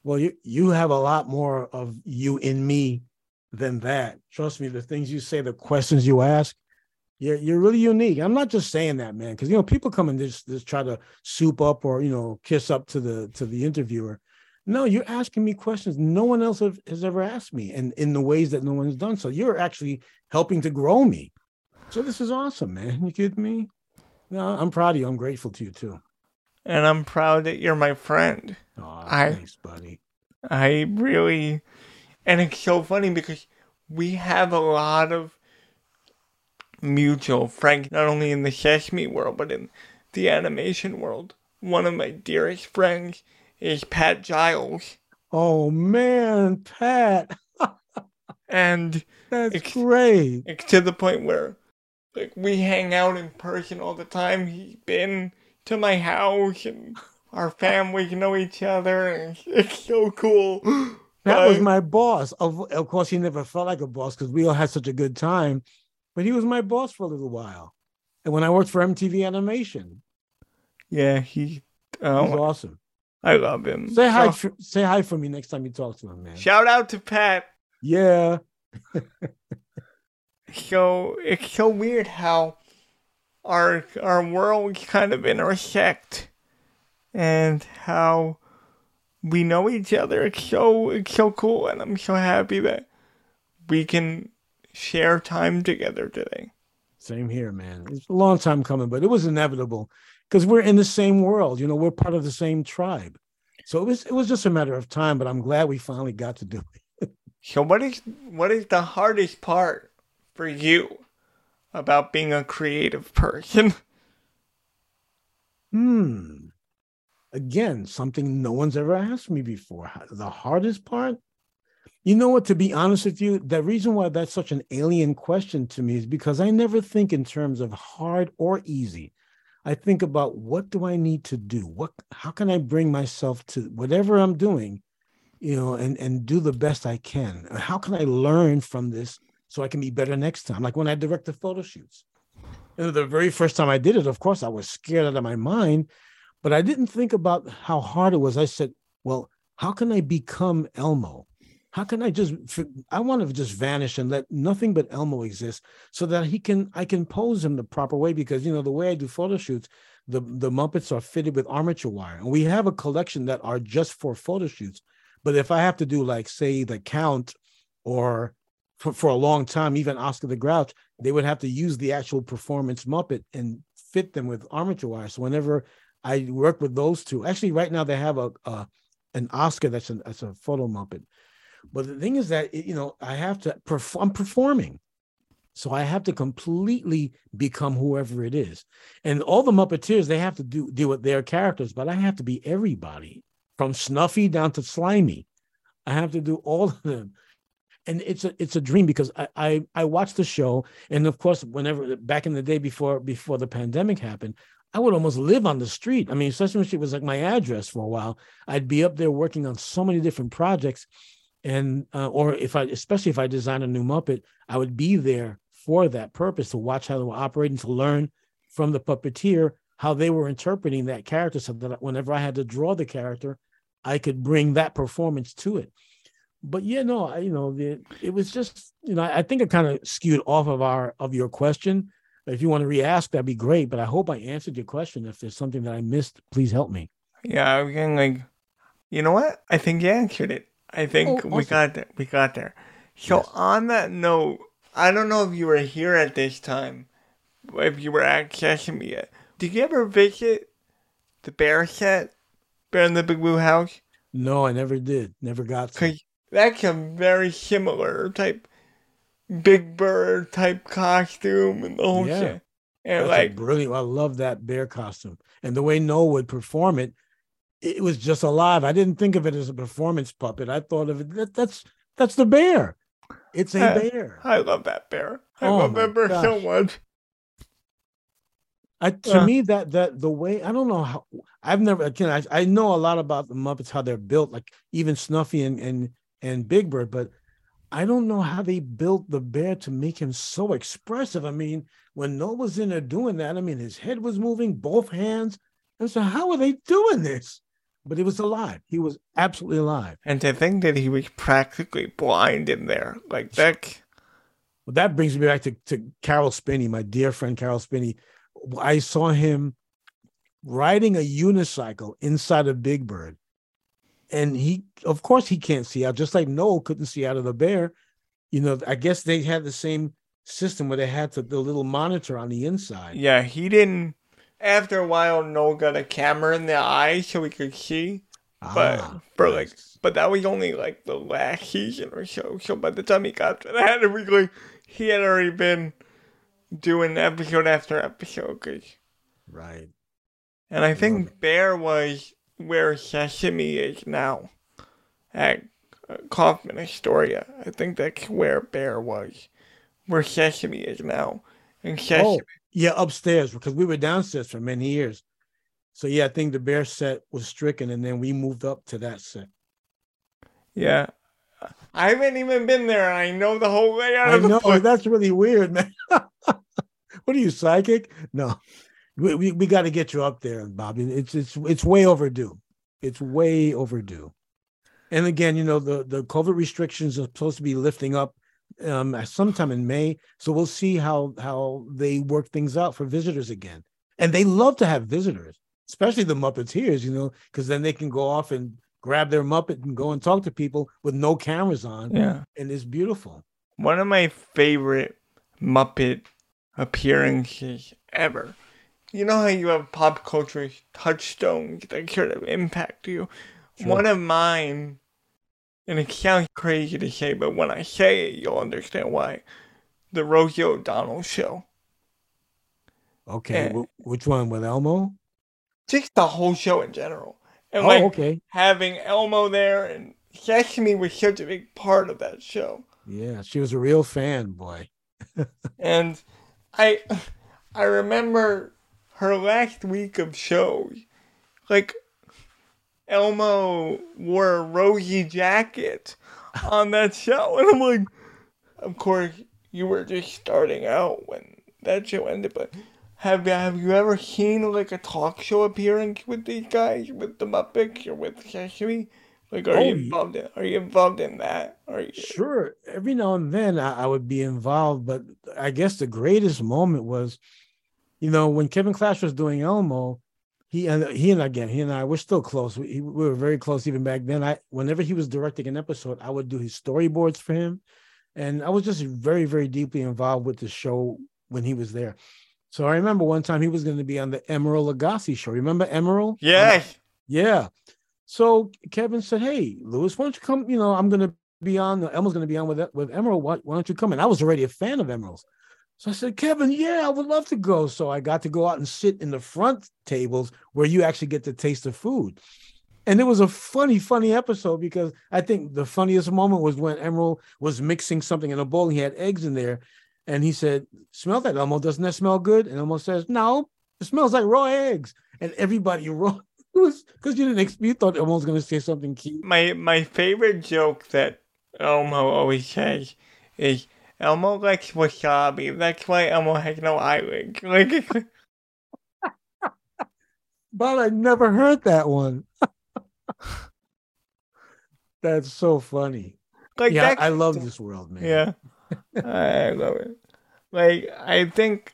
Speaker 2: Well, you you have a lot more of you in me than that. Trust me, the things you say, the questions you ask, you're you're really unique. I'm not just saying that, man, because you know people come and just just try to soup up or you know kiss up to the to the interviewer. No, you're asking me questions no one else have, has ever asked me, and in the ways that no one's done. So you're actually helping to grow me. So this is awesome, man. You kidding me? No, I'm proud of you. I'm grateful to you too.
Speaker 1: And I'm proud that you're my friend.
Speaker 2: Oh,
Speaker 1: I-
Speaker 2: thanks, buddy.
Speaker 1: I really, and it's so funny because we have a lot of mutual friends, not only in the Sesame world, but in the animation world. One of my dearest friends is Pat Giles,
Speaker 2: Oh man, Pat,
Speaker 1: and <laughs>
Speaker 2: that's great.
Speaker 1: it's to the point where, like, we hang out in person all the time. He's been to my house, and our families know each other, and <laughs> it's so cool.
Speaker 2: That was my boss. Of, of course, he never felt like a boss because we all had such a good time. But he was my boss for a little while. And when I worked for MTV Animation,
Speaker 1: Yeah, he.
Speaker 2: Uh, he
Speaker 1: Oh,
Speaker 2: was awesome.
Speaker 1: I love him.
Speaker 2: Say hi, for, say hi for me next time you talk to him, man.
Speaker 1: Shout out to Pat.
Speaker 2: Yeah, <laughs>
Speaker 1: So it's so weird how our our worlds kind of intersect, and how we know each other. It's so it's so cool, and I'm so happy that we can share time together today.
Speaker 2: Same here, man. It's a long time coming, but it was inevitable because we're in the same world. You know, we're part of the same tribe. So it was it was just a matter of time, but I'm glad we finally got to do it. <laughs>
Speaker 1: So what is what is the hardest part for you about being a creative person? <laughs>
Speaker 2: Hmm. Again, something no one's ever asked me before. The hardest part, you know what? To be honest with you, the reason why that's such an alien question to me is because I never think in terms of hard or easy. I think about what do I need to do? What how can I bring myself to whatever I'm doing, you know, and and do the best I can? How can I learn from this so I can be better next time? Like when I direct the photo shoots. The very first time I did it, of course, I was scared out of my mind, but I didn't think about how hard it was. I said, well, how can I become Elmo? How can I just I want to just vanish and let nothing but Elmo exist so that he can I can pose him the proper way because you know the way I do photo shoots, the the Muppets are fitted with armature wire. And we have a collection that are just for photo shoots. But if I have to do like say the count or for, for a long time, even Oscar the Grouch, they would have to use the actual performance Muppet and fit them with armature wire. So whenever I work with those two, actually right now they have a, a an Oscar that's an that's a photo Muppet. But the thing is that you know I have to perform. I'm performing, so I have to completely become whoever it is. And all the Muppeteers they have to do deal with their characters, but I have to be everybody from Snuffy down to Slimy. I have to do all of them and it's a it's a dream because I, I I watched the show, and of course, whenever back in the day before before the pandemic happened, I would almost live on the street. I mean, Sesame Street was like my address for a while. I'd be up there working on so many different projects, and uh, or if I, especially if I design a new Muppet, I would be there for that purpose to watch how they were operating, to learn from the puppeteer how they were interpreting that character, so that whenever I had to draw the character, I could bring that performance to it but yeah, no, I, you know, the, it was just, you know, I think it kind of skewed off of our of your question. If you want to re-ask, that'd be great. But I hope I answered your question. If there's something that I missed, please help me.
Speaker 1: Yeah, I was getting like, you know what? I think you answered it. I think
Speaker 2: Oh,
Speaker 1: we
Speaker 2: awesome.
Speaker 1: got there. We got there. So
Speaker 2: Yes.
Speaker 1: on that note, I don't know if you were here at this time, if you were accessing me. yet. Did you ever visit the bear set, Bear in the Big Blue House?
Speaker 2: No, I never did. Never got to.
Speaker 1: Cause that's a very similar type, Big Bird type costume and the whole
Speaker 2: Yeah.
Speaker 1: shit. And
Speaker 2: That's
Speaker 1: like,
Speaker 2: a brilliant. I love that bear costume and the way Noel would perform it. It was just alive. I didn't think of it as a performance puppet. I thought of it. That, that's that's the bear. It's a bear.
Speaker 1: I love that bear. I
Speaker 2: Oh
Speaker 1: love that bear so much.
Speaker 2: I, to me, that that the way I don't know how I've never again I, I know a lot about the Muppets how they're built, like even Snuffy and and and Big Bird, but I don't know how they built the bear to make him so expressive. I mean, when Noel was in there doing that, I mean, his head was moving, both hands. And so, how are they doing this? But he was alive. He was absolutely alive.
Speaker 1: And to think that he was practically blind in there, like that.
Speaker 2: Well, that brings me back to, to Caroll Spinney, my dear friend Caroll Spinney. I saw him riding a unicycle inside of Big Bird. And he, of course, he can't see out, just like Noel couldn't see out of the bear. You know, I guess they had the same system where they had the, the little monitor on the inside.
Speaker 1: Yeah, he didn't. After a while, Noel got a camera in the eye so he could see. But
Speaker 2: Ah,
Speaker 1: for like, but that was only like the last season or so. So by the time he got to that, it was like he had already been doing episode after episode. 'cause-
Speaker 2: right.
Speaker 1: And I think. Bear was where Sesame is now, at uh, Kaufman Astoria. I think that's where Bear was, where Sesame is now. And Sesame,
Speaker 2: Oh, yeah, upstairs because we were downstairs for many years. So yeah, I think the bear set was stricken, and then we moved up to that set.
Speaker 1: yeah. I haven't even been there. I know the whole layout
Speaker 2: I
Speaker 1: of the
Speaker 2: know
Speaker 1: place.
Speaker 2: that's really weird, man. <laughs> what are you psychic? No, we we, we got to get you up there, Bobby. It's it's it's way overdue. It's way overdue. And again, you know the the COVID restrictions are supposed to be lifting up um sometime in May, so we'll see how how they work things out for visitors again. And they love to have visitors, especially the Muppeteers, you know, because then they can go off and grab their Muppet and go and talk to people with no cameras on.
Speaker 1: Yeah.
Speaker 2: And it's beautiful.
Speaker 1: One of my favorite Muppet appearances ever. You know how you have pop culture touchstones that sort of impact you?
Speaker 2: Sure.
Speaker 1: One of mine, and it sounds crazy to say, but when I say it, you'll understand why. The Rosie O'Donnell show.
Speaker 2: Okay. Which one with Elmo?
Speaker 1: Just the whole show in general. And
Speaker 2: Oh,
Speaker 1: like
Speaker 2: okay.
Speaker 1: having Elmo there and Sesame was such a big part of that show.
Speaker 2: Yeah, she was a real fan, boy. <laughs>
Speaker 1: And I I remember her last week of shows. Like Elmo wore a rosy jacket on that show. And I'm like, of course, you were just starting out when that show ended, but have you, have you ever seen like a talk show appearance with these guys, with the Muppets or with Sesame? Like, are
Speaker 2: Oh,
Speaker 1: you involved in? Are you involved in that? Are you?
Speaker 2: Sure. Every now and then I, I would be involved, but I guess the greatest moment was, you know, when Kevin Clash was doing Elmo, he and he and again, he and I were still close. We, we were very close even back then. I whenever he was directing an episode, I would do his storyboards for him. And I was just very, very deeply involved with the show when he was there. So I remember one time he was going to be on the Emeril Lagasse show. Remember Emeril?
Speaker 1: Yes.
Speaker 2: Um, yeah. So Kevin said, "Hey, Louis, why don't you come? You know, I'm going to be on. Elmo's going to be on with with Emeril. Why, why don't you come?" And I was already a fan of Emeril's. So I said, "Kevin, yeah, I would love to go." So I got to go out and sit in the front tables where you actually get to taste the food. And it was a funny, funny episode because I think the funniest moment was when Emeril was mixing something in a bowl. And he had eggs in there, and he said, "Smell that, Elmo? Doesn't that smell good?" And Elmo says, "No, it smells like raw eggs." And everybody <laughs> raw. It was because you didn't you thought Elmo was going to say something cute.
Speaker 1: My my favorite joke that Elmo always says is Elmo likes wasabi. That's why Elmo has no eyelids. <laughs> Like
Speaker 2: But I never heard that one. <laughs> That's so funny.
Speaker 1: like
Speaker 2: yeah, I love this world, man.
Speaker 1: Yeah. I love it. Like I think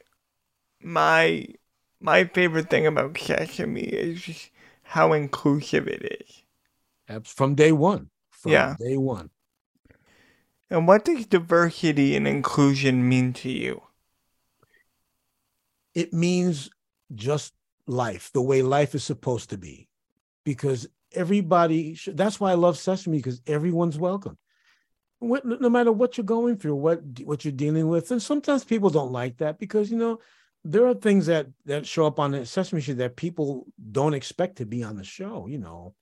Speaker 1: my my favorite thing about Sesame is how inclusive it is.
Speaker 2: From day one. From
Speaker 1: Yeah.
Speaker 2: day one.
Speaker 1: And what does diversity and inclusion mean to you?
Speaker 2: It means just life, the way life is supposed to be. Because everybody, sh- that's why I love Sesame, because everyone's welcome. What, no matter what you're going through, what what you're dealing with, and sometimes people don't like that because you know there are things that that show up on the Sesame Street that people don't expect to be on the show. You know,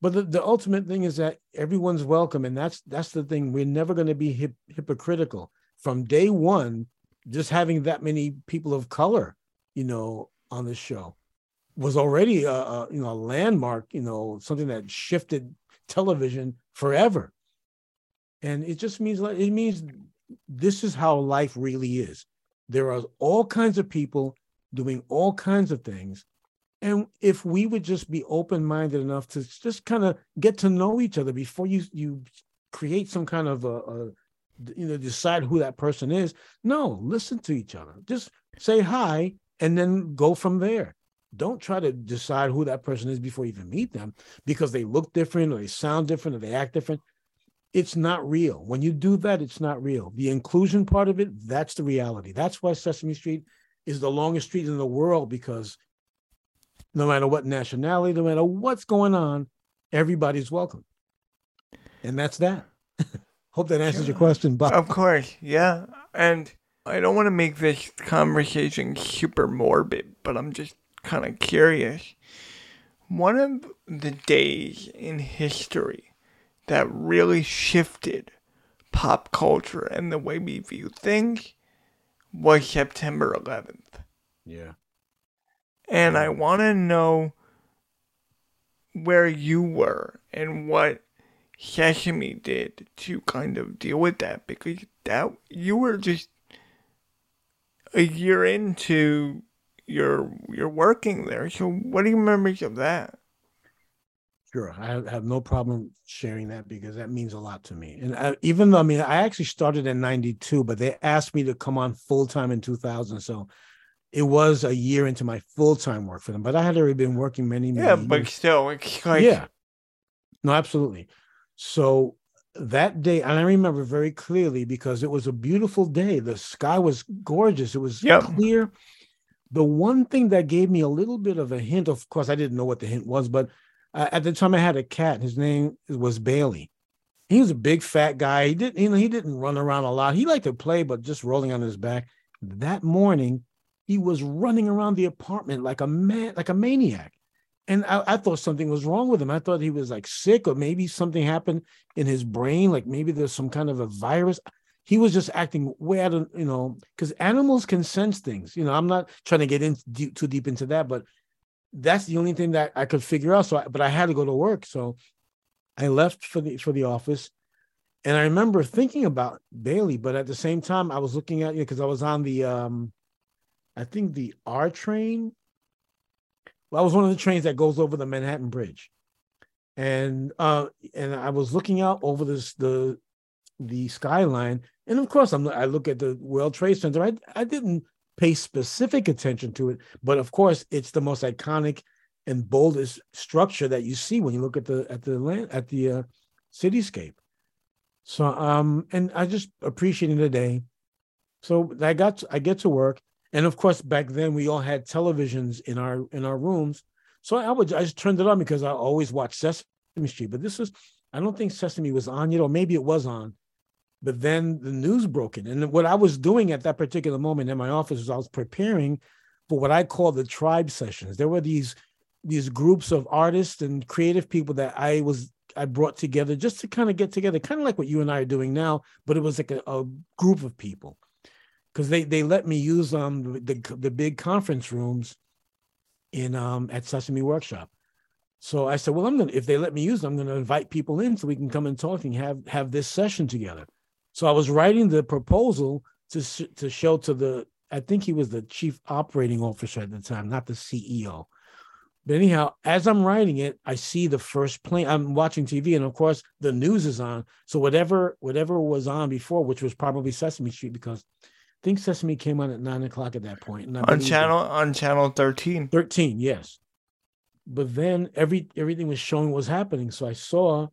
Speaker 2: but the, the ultimate thing is that everyone's welcome, and that's that's the thing. We're never going to be hip, hypocritical from day one. Just having that many people of color, you know, on the show was already a, a you know a landmark. You know, something that shifted television forever and it just means like it means this is how life really is there are all kinds of people doing all kinds of things and if we would just be open-minded enough to just kind of get to know each other before you you create some kind of a, a you know decide who that person is no listen to each other just say hi and then go from there don't try to decide who that person is before you even meet them because they look different or they sound different or they act different it's not real. When you do that, it's not real. The inclusion part of it, that's the reality. That's why Sesame Street is the longest street in the world because no matter what nationality, no matter what's going on, everybody's welcome. And that's that. <laughs> Hope that answers your question, Bob.
Speaker 1: Of course, yeah. And I don't want to make this conversation super morbid, but I'm just kind of curious. One of the days in history that really shifted pop culture and the way we view things was September 11th.
Speaker 2: Yeah.
Speaker 1: And I want to know where you were and what Sesame did to kind of deal with that because that you were just a year into your your working there. So what do you remember of that?
Speaker 2: Sure, I have, no problem sharing that because that means a lot to me. And I, even though I mean, I actually started in '92, but they asked me to come on full time in 2000, so it was a year into my full time work for them. But I had already been working many, many
Speaker 1: Yeah, but
Speaker 2: years.
Speaker 1: still, <laughs> like
Speaker 2: yeah, No, absolutely. So that day, and I remember very clearly because it was a beautiful day. The sky was gorgeous. It was
Speaker 1: Yep.
Speaker 2: clear. The one thing that gave me a little bit of a hint, of course, I didn't know what the hint was, but uh, at the time I had a cat. His name was Bailey. He was a big fat guy. He didn't, you know, he didn't run around a lot. He liked to play, but just rolling on his back. That morning, he was running around the apartment like a man, like a maniac. And I, I thought something was wrong with him. I thought he was like sick, or maybe something happened in his brain, like maybe there's some kind of a virus. He was just acting way out of, you know, because animals can sense things. You know, I'm not trying to get in deep, too deep into that, but that's the only thing that I could figure out. So, I, but I had to go to work, so I left for the for the office, and I remember thinking about Bailey, but at the same time, I was looking at you because I was on the, um, I think the R train. Well, I was one of the trains that goes over the Manhattan Bridge, and uh, and I was looking out over this the the skyline, and of course, I'm I look at the World Trade Center. I I didn't pay specific attention to it, but of course, it's the most iconic and boldest structure that you see when you look at the at the land at the uh, cityscape. So um, and I just appreciating the day. So I got I get to work, and of course back then we all had televisions in our in our rooms. So I would I just turned it on because I always watched Sesame Street, but this was I don't think Sesame was on yet, or maybe it was on. But then the news broke in, and what I was doing at that particular moment in my office was I was preparing for what I call the tribe sessions. There were these these groups of artists and creative people that I was I brought together just to kind of get together, kind of like what you and I are doing now, but it was like a, a group of people because they they let me use um the, the big conference rooms in um at Sesame Workshop. So I said, well, I'm gonna if they let me use them, I'm gonna invite people in so we can come and talk and have have this session together. So I was writing the proposal to to show to the I think he was the chief operating officer at the time, not the CEO. But anyhow, as I'm writing it, I see the first plane. I'm watching TV, and of course, the news is on. So whatever whatever was on before, which was probably Sesame Street, because I think Sesame came on at nine o'clock at that point.
Speaker 1: On
Speaker 2: that-
Speaker 1: channel on channel 13
Speaker 2: 13 yes. But then every everything was showing what was happening so i saw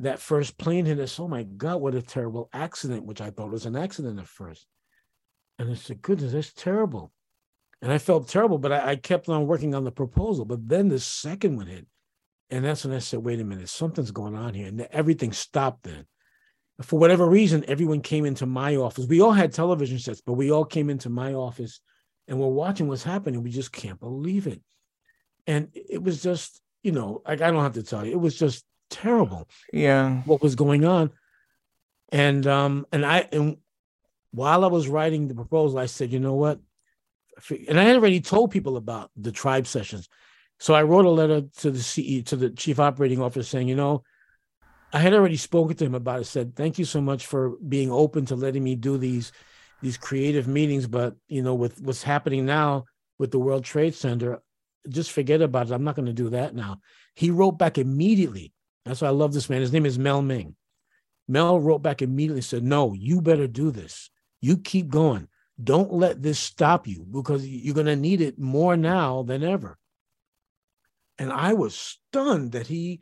Speaker 2: that first plane hit us. Oh my god what a terrible accident which i thought was an accident at first. And i said goodness that's terrible. And i felt terrible but I, I kept on working on the proposal. But then the second one hit and that's when i said wait a minute something's going on here and everything stopped then for whatever reason everyone came into my office. We all had television sets but we all came into my office and we're watching what's happening. We just can't believe it. And it was just you know like i don't have to tell you it was just terrible.
Speaker 1: Yeah.
Speaker 2: What was going on. And um and i and while i was writing the proposal i said you know what? And i had already told people about the tribe sessions. So i wrote a letter to the ce to the chief operating officer saying you know i had already spoken to him about it said thank you so much for being open to letting me do these these creative meetings but you know with what's happening now with the world trade center just forget about it i'm not going to do that now he wrote back immediately that's why I love this man. His name is Mel Ming. Mel wrote back immediately and said, No, you better do this. You keep going. Don't let this stop you because you're going to need it more now than ever. And I was stunned that he,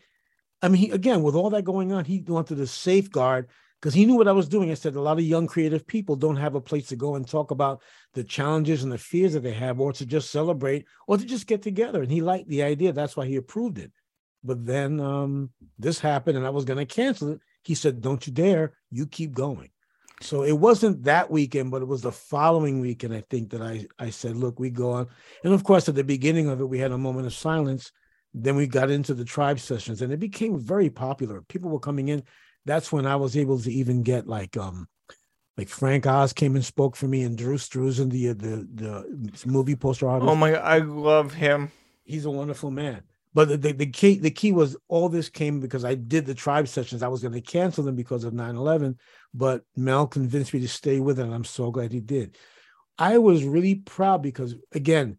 Speaker 2: I mean, he, again, with all that going on, he wanted to safeguard because he knew what I was doing. I said, a lot of young creative people don't have a place to go and talk about the challenges and the fears that they have, or to just celebrate, or to just get together. And he liked the idea. That's why he approved it. But then um, this happened and I was going to cancel it. He said, Don't you dare. You keep going. So it wasn't that weekend, but it was the following weekend, I think, that I, I said, Look, we go on. And of course, at the beginning of it, we had a moment of silence. Then we got into the tribe sessions and it became very popular. People were coming in. That's when I was able to even get like, um, like Frank Oz came and spoke for me, and Drew Struzan, the the the movie poster artist
Speaker 1: oh my i love him
Speaker 2: he's a wonderful man. But the, the, the key the key was all this came because I did the tribe sessions. I was going to cancel them because of 9-11, but Mel convinced me to stay with it, and I'm so glad he did. I was really proud because again,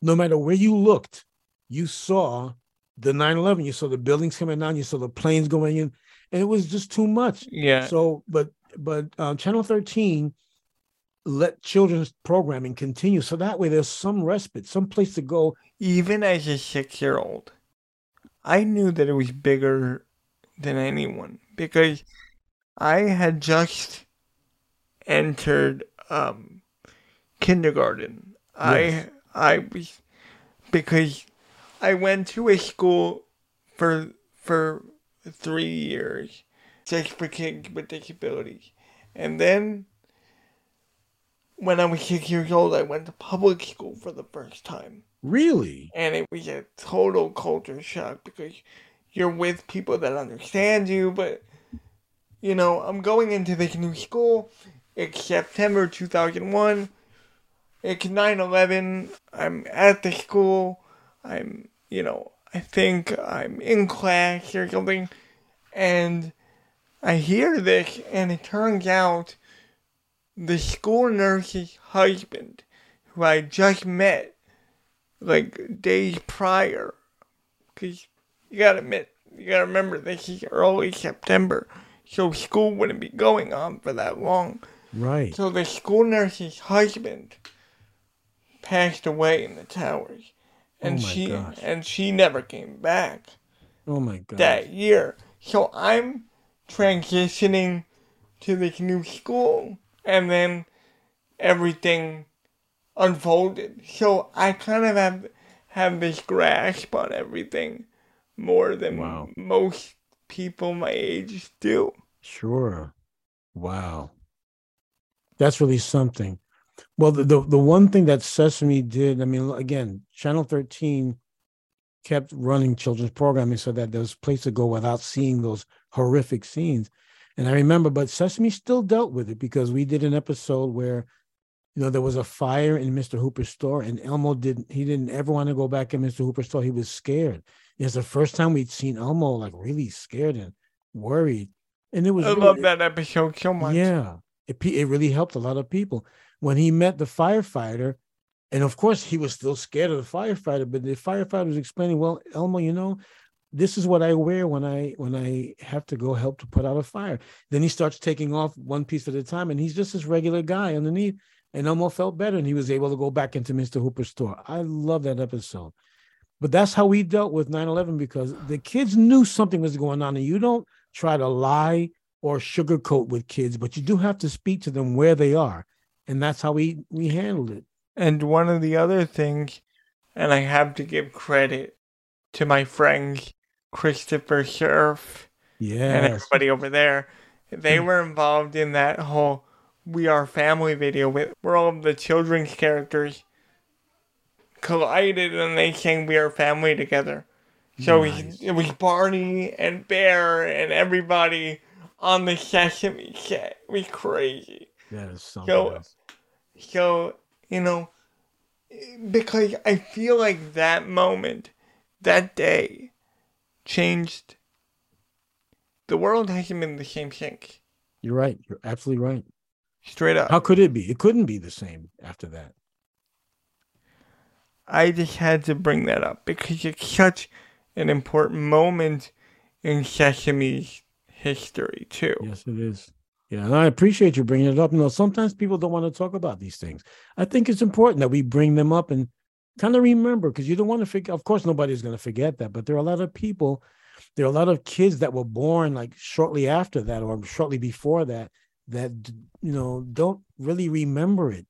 Speaker 2: no matter where you looked, you saw the 9-11, you saw the buildings coming down, you saw the planes going in, and it was just too much.
Speaker 1: yeah
Speaker 2: So, but but um, Channel 13 let children's programming continue, so that way there's some respite, some place to go
Speaker 1: even as a six year old I knew that it was bigger than anyone because I had just entered um, kindergarten.
Speaker 2: Yes.
Speaker 1: I I was because I went to a school for for three years just for kids with disabilities, and then when I was six years old, I went to public school for the first time
Speaker 2: Really?
Speaker 1: and it was a total culture shock because you're with people that understand you, but you know, I'm going into this new school. It's September 2001. It's 9 11. I'm at the school. I'm, you know, I think I'm in class or something. And I hear this, and it turns out the school nurse's husband, who I just met like days prior. Because you gotta admit, you gotta remember this is early September, so school wouldn't be going on for that long.
Speaker 2: Right.
Speaker 1: So the school nurse's husband passed away in the towers. Oh and
Speaker 2: Oh
Speaker 1: she
Speaker 2: gosh.
Speaker 1: and she never came back
Speaker 2: Oh my god.
Speaker 1: that year. So I'm transitioning to this new school and then everything unfolded. So I kind of have have this grasp on everything more than
Speaker 2: Wow.
Speaker 1: most people my age do.
Speaker 2: Sure. Wow. That's really something. Well, the, the, the one thing that Sesame did, I mean, again, Channel 13 kept running children's programming so that there was a place to go without seeing those horrific scenes. And I remember, but Sesame still dealt with it because we did an episode where, you know, there was a fire in Mr. Hooper's store, and Elmo didn't, he didn't ever want to go back in Mr. Hooper's store. He was scared. It's the first time we'd seen Elmo like really scared and worried. And it was
Speaker 1: I
Speaker 2: really-
Speaker 1: love that episode so much.
Speaker 2: yeah, it it really helped a lot of people when he met the firefighter, and of course he was still scared of the firefighter. But the firefighter was explaining, "Well, Elmo, you know, this is what I wear when I when I have to go help to put out a fire." Then he starts taking off one piece at a time, and he's just this regular guy underneath. And Elmo felt better, and he was able to go back into Mr. Hooper's store. I love that episode. But that's how we dealt with 9/11 because the kids knew something was going on, and you don't try to lie or sugarcoat with kids, but you do have to speak to them where they are. And that's how we we handled it.
Speaker 1: And one of the other things, and I have to give credit to my friend Christopher Sheriff and everybody over there. They mm. were involved in that whole We Are Family video with where all of the children's characters collided and they sang We Are Family together. So
Speaker 2: Nice.
Speaker 1: it, it was Barney and Bear and everybody on the Sesame set. It was crazy.
Speaker 2: That is something. Else.
Speaker 1: So, you know, because I feel like that moment, that day, changed. The world hasn't been the same since.
Speaker 2: You're right. You're absolutely right.
Speaker 1: Straight up.
Speaker 2: How could it be? It couldn't be the same after that.
Speaker 1: I just had to bring that up because it's such an important moment in Sesame's history, too.
Speaker 2: Yes, it is. Yeah, and I appreciate you bringing it up. You know, sometimes people don't want to talk about these things. I think it's important that we bring them up and kind of remember because you don't want to forget. Of course, nobody's going to forget that, but there are a lot of people, there are a lot of kids that were born like shortly after that or shortly before that that you know don't really remember it,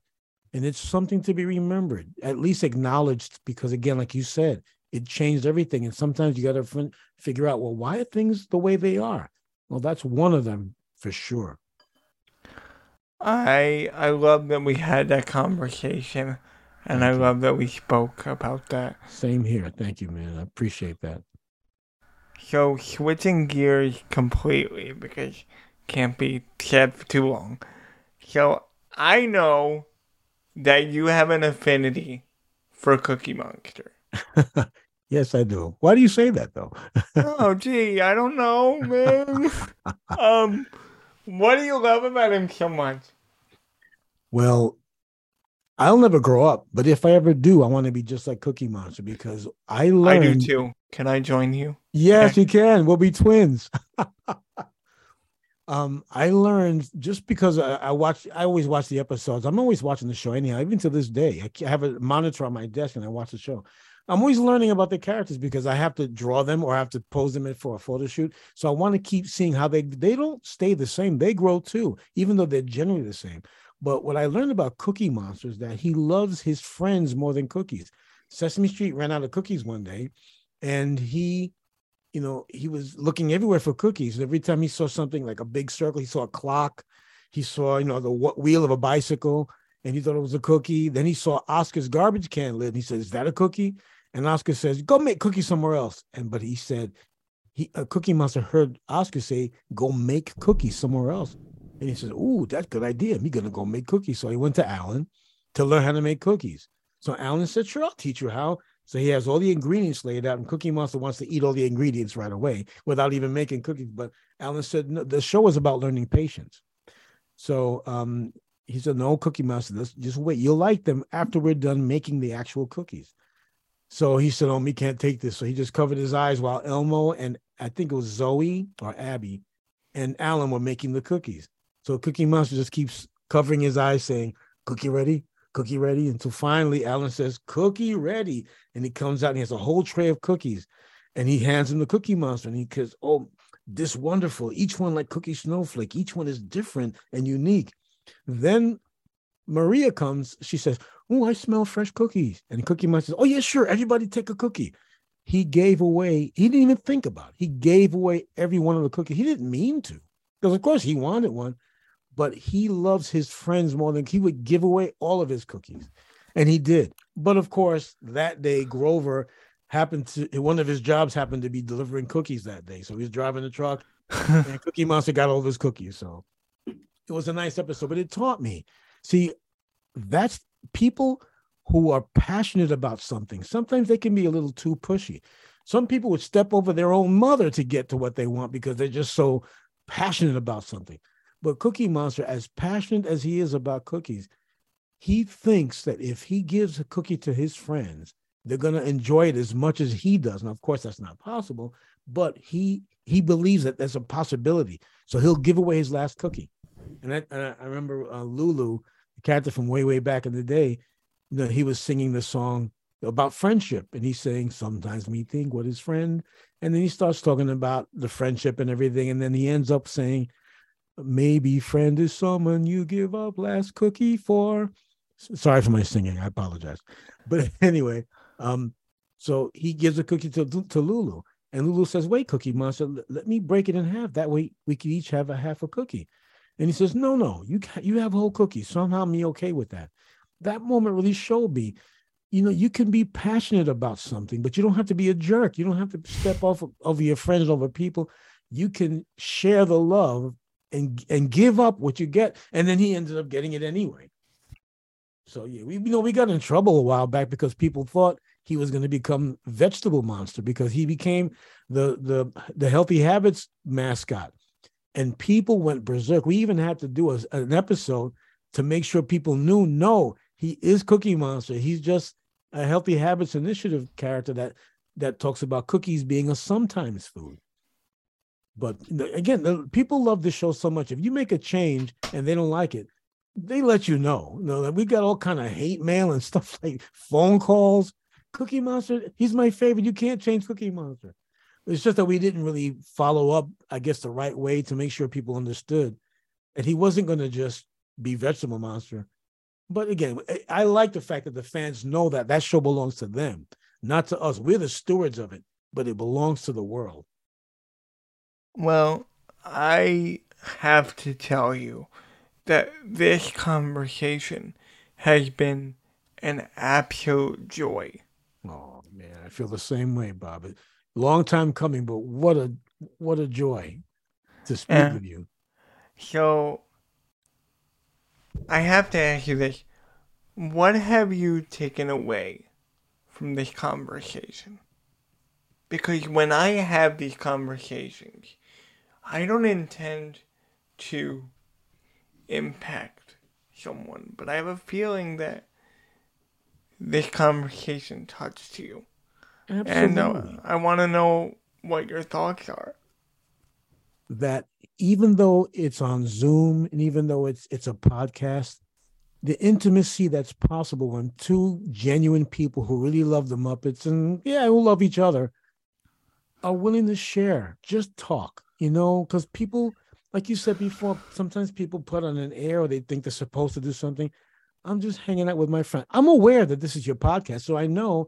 Speaker 2: and it's something to be remembered, at least acknowledged. Because again, like you said, it changed everything, and sometimes you got to fin- figure out, well, why are things the way they are? Well, that's one of them for sure.
Speaker 1: I I love that we had that conversation and I
Speaker 2: you.
Speaker 1: love that we spoke about that.
Speaker 2: Same here. Thank you, man. I appreciate that.
Speaker 1: So switching gears completely because can't be said for too long. So I know that you have an affinity for Cookie Monster. <laughs>
Speaker 2: yes, I do. Why do you say that though?
Speaker 1: oh <laughs> gee, I don't know, man. um what do you love about him so much?
Speaker 2: Well, I'll never grow up, but if I ever do, I want to be just like Cookie Monster because I
Speaker 1: I
Speaker 2: learned.
Speaker 1: do too. Can I join you?
Speaker 2: Yes, you can. We'll be twins. <laughs> um, I learned just because I, I watch. I always watch the episodes. I'm always watching the show anyhow, even to this day. I have a monitor on my desk and I watch the show. I'm always learning about the characters because I have to draw them or I have to pose them in for a photo shoot. So I want to keep seeing how they they don't stay the same. They grow too, even though they're generally the same. But what I learned about Cookie Monster is that he loves his friends more than cookies. Sesame Street ran out of cookies one day, and he, you know, he was looking everywhere for cookies. Every time he saw something like a big circle, he saw a clock, he saw, you know, the wheel of a bicycle, and he thought it was a cookie. Then he saw Oscar's garbage can lid, and he said, "Is that a cookie?" And Oscar says, "Go make cookies somewhere else." And but he said, he a Cookie Monster heard Oscar say, "Go make cookies somewhere else." And he says, "Ooh, that's a good idea. Me gonna go make cookies." So he went to Alan to learn how to make cookies. So Alan said, "Sure, I'll teach you how." So he has all the ingredients laid out, and Cookie Monster wants to eat all the ingredients right away without even making cookies. But Alan said, "No, the show is about learning patience." So um, he said, "No, Cookie Monster, just wait. You'll like them after we're done making the actual cookies." So he said, "Oh, me can't take this." So he just covered his eyes while Elmo and I think it was Zoe or Abby and Alan were making the cookies. So Cookie Monster just keeps covering his eyes, saying, "Cookie ready." Cookie ready until finally Alan says, Cookie ready. And he comes out and he has a whole tray of cookies and he hands him the Cookie Monster. And he goes, Oh, this wonderful. Each one like Cookie Snowflake. Each one is different and unique. Then Maria comes. She says, Oh, I smell fresh cookies. And Cookie Monster says, Oh, yeah, sure. Everybody take a cookie. He gave away, he didn't even think about it. He gave away every one of the cookies. He didn't mean to, because of course he wanted one, but he loves his friends more than he would give away all of his cookies. And he did. But of course, that day, Grover happened to one of his jobs happened to be delivering cookies that day. So he was driving the truck <laughs> and Cookie Monster got all of his cookies. So it was a nice episode, but it taught me. See, that's people who are passionate about something. Sometimes they can be a little too pushy. Some people would step over their own mother to get to what they want because they're just so passionate about something. But Cookie Monster, as passionate as he is about cookies, he thinks that if he gives a cookie to his friends, they're going to enjoy it as much as he does. Now, of course, that's not possible, but he he believes that there's a possibility. So he'll give away his last cookie. And I, and I remember uh, Lulu, the character from way way back in the day, you know, he was singing the song about friendship, and he's saying, "Sometimes me think what is friend," and then he starts talking about the friendship and everything, and then he ends up saying, "Maybe friend is someone you give up last cookie for." Sorry for my singing. I apologize. But <laughs> anyway, um, so he gives a cookie to to Lulu, and Lulu says, "Wait, Cookie Monster, let me break it in half. That way, we could each have a half a cookie." And he says, "No, no, you you have a whole cookie. Somehow, me okay with that." That moment really showed me, you know, you can be passionate about something, but you don't have to be a jerk. You don't have to step off of, over your friends, over people. You can share the love and and give up what you get. And then he ended up getting it anyway. So yeah, we you know we got in trouble a while back because people thought he was going to become vegetable monster because he became the the the healthy habits mascot, and people went berserk. We even had to do a, an episode to make sure people knew no, he is Cookie Monster. He's just a healthy habits initiative character that that talks about cookies being a sometimes food. But again, the, people love this show so much. If you make a change and they don't like it, they let you know. You know, like, we got all kind of hate mail and <laughs> stuff like phone calls. Cookie Monster, he's my favorite. You can't change Cookie Monster. It's just that we didn't really follow up, I guess, the right way to make sure people understood that he wasn't going to just be Vegetable Monster. But again, I like the fact that the fans know that that show belongs to them, not to us. We're the stewards of it, but it belongs to the world.
Speaker 1: Well, I have to tell you that this conversation has been an absolute joy.
Speaker 2: Oh man, I feel the same way, Bob. Long time coming, but what a what a joy to speak
Speaker 1: Yeah.
Speaker 2: with you.
Speaker 1: So, I have to ask you this. What have you taken away from this conversation? Because when I have these conversations, I don't intend to impact someone, but I have a feeling that this conversation touched you. And uh, I want to know what your thoughts are.
Speaker 2: that even though it's on Zoom and even though it's it's a podcast, the intimacy that's possible when two genuine people who really love the Muppets and yeah, who love each other are willing to share, just talk, you know, because people, like you said before, sometimes people put on an air or they think they're supposed to do something. I'm just hanging out with my friend. I'm aware that this is your podcast, so I know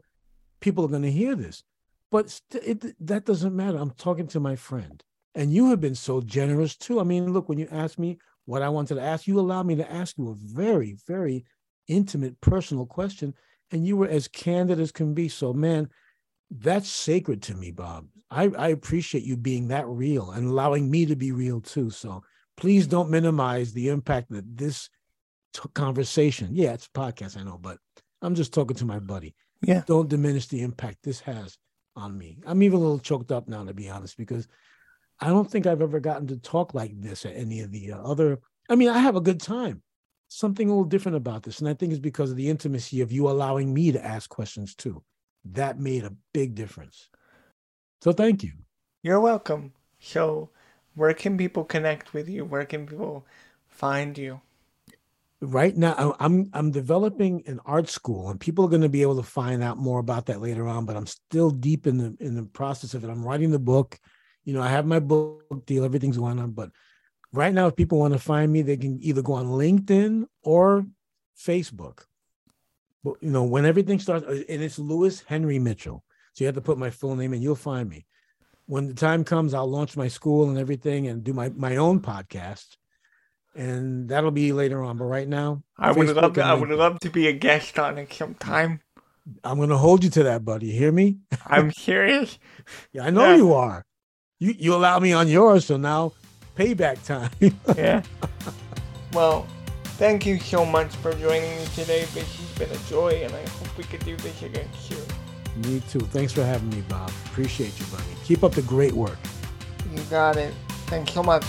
Speaker 2: people are going to hear this, but st- it, that doesn't matter. I'm talking to my friend, and you have been so generous too. I mean, look, when you asked me what I wanted to ask, you allowed me to ask you a very, very intimate, personal question, and you were as candid as can be. So, man, that's sacred to me, Bob. I, I appreciate you being that real and allowing me to be real too. So please don't minimize the impact that this t- conversation, yeah, it's a podcast, I know, but I'm just talking to my buddy.
Speaker 1: Yeah.
Speaker 2: Don't diminish the impact this has on me. I'm even a little choked up now, to be honest, because I don't think I've ever gotten to talk like this at any of the uh, other. I mean, I have a good time. Something a little different about this. And I think it's because of the intimacy of you allowing me to ask questions too. That made a big difference. So thank you.
Speaker 1: You're welcome. So, where can people connect with you? Where can people find you?
Speaker 2: right now i'm i'm developing an art school and people are going to be able to find out more about that later on but i'm still deep in the in the process of it i'm writing the book you know i have my book deal everything's going on but right now if people want to find me they can either go on linkedin or facebook but you know when everything starts uh, and it's louis henry mitchell so you have to put my full name and you'll find me when the time comes i'll launch my school and everything and do my my own podcast and that'll be later on. But right now,
Speaker 1: I would love to, I would love to be a guest on it sometime.
Speaker 2: I'm gonna hold you to that, buddy. You hear me?
Speaker 1: I'm <laughs> serious.
Speaker 2: Yeah, I know
Speaker 1: Yeah.
Speaker 2: you are. You you allow me on yours, so now payback time. <laughs>
Speaker 1: Yeah. well, thank you so much for joining me today. Has been a joy, and I hope we can do this again soon.
Speaker 2: Me too. Thanks for having me, Bob. Appreciate you, buddy. Keep up the great work.
Speaker 1: You got it. Thanks so much.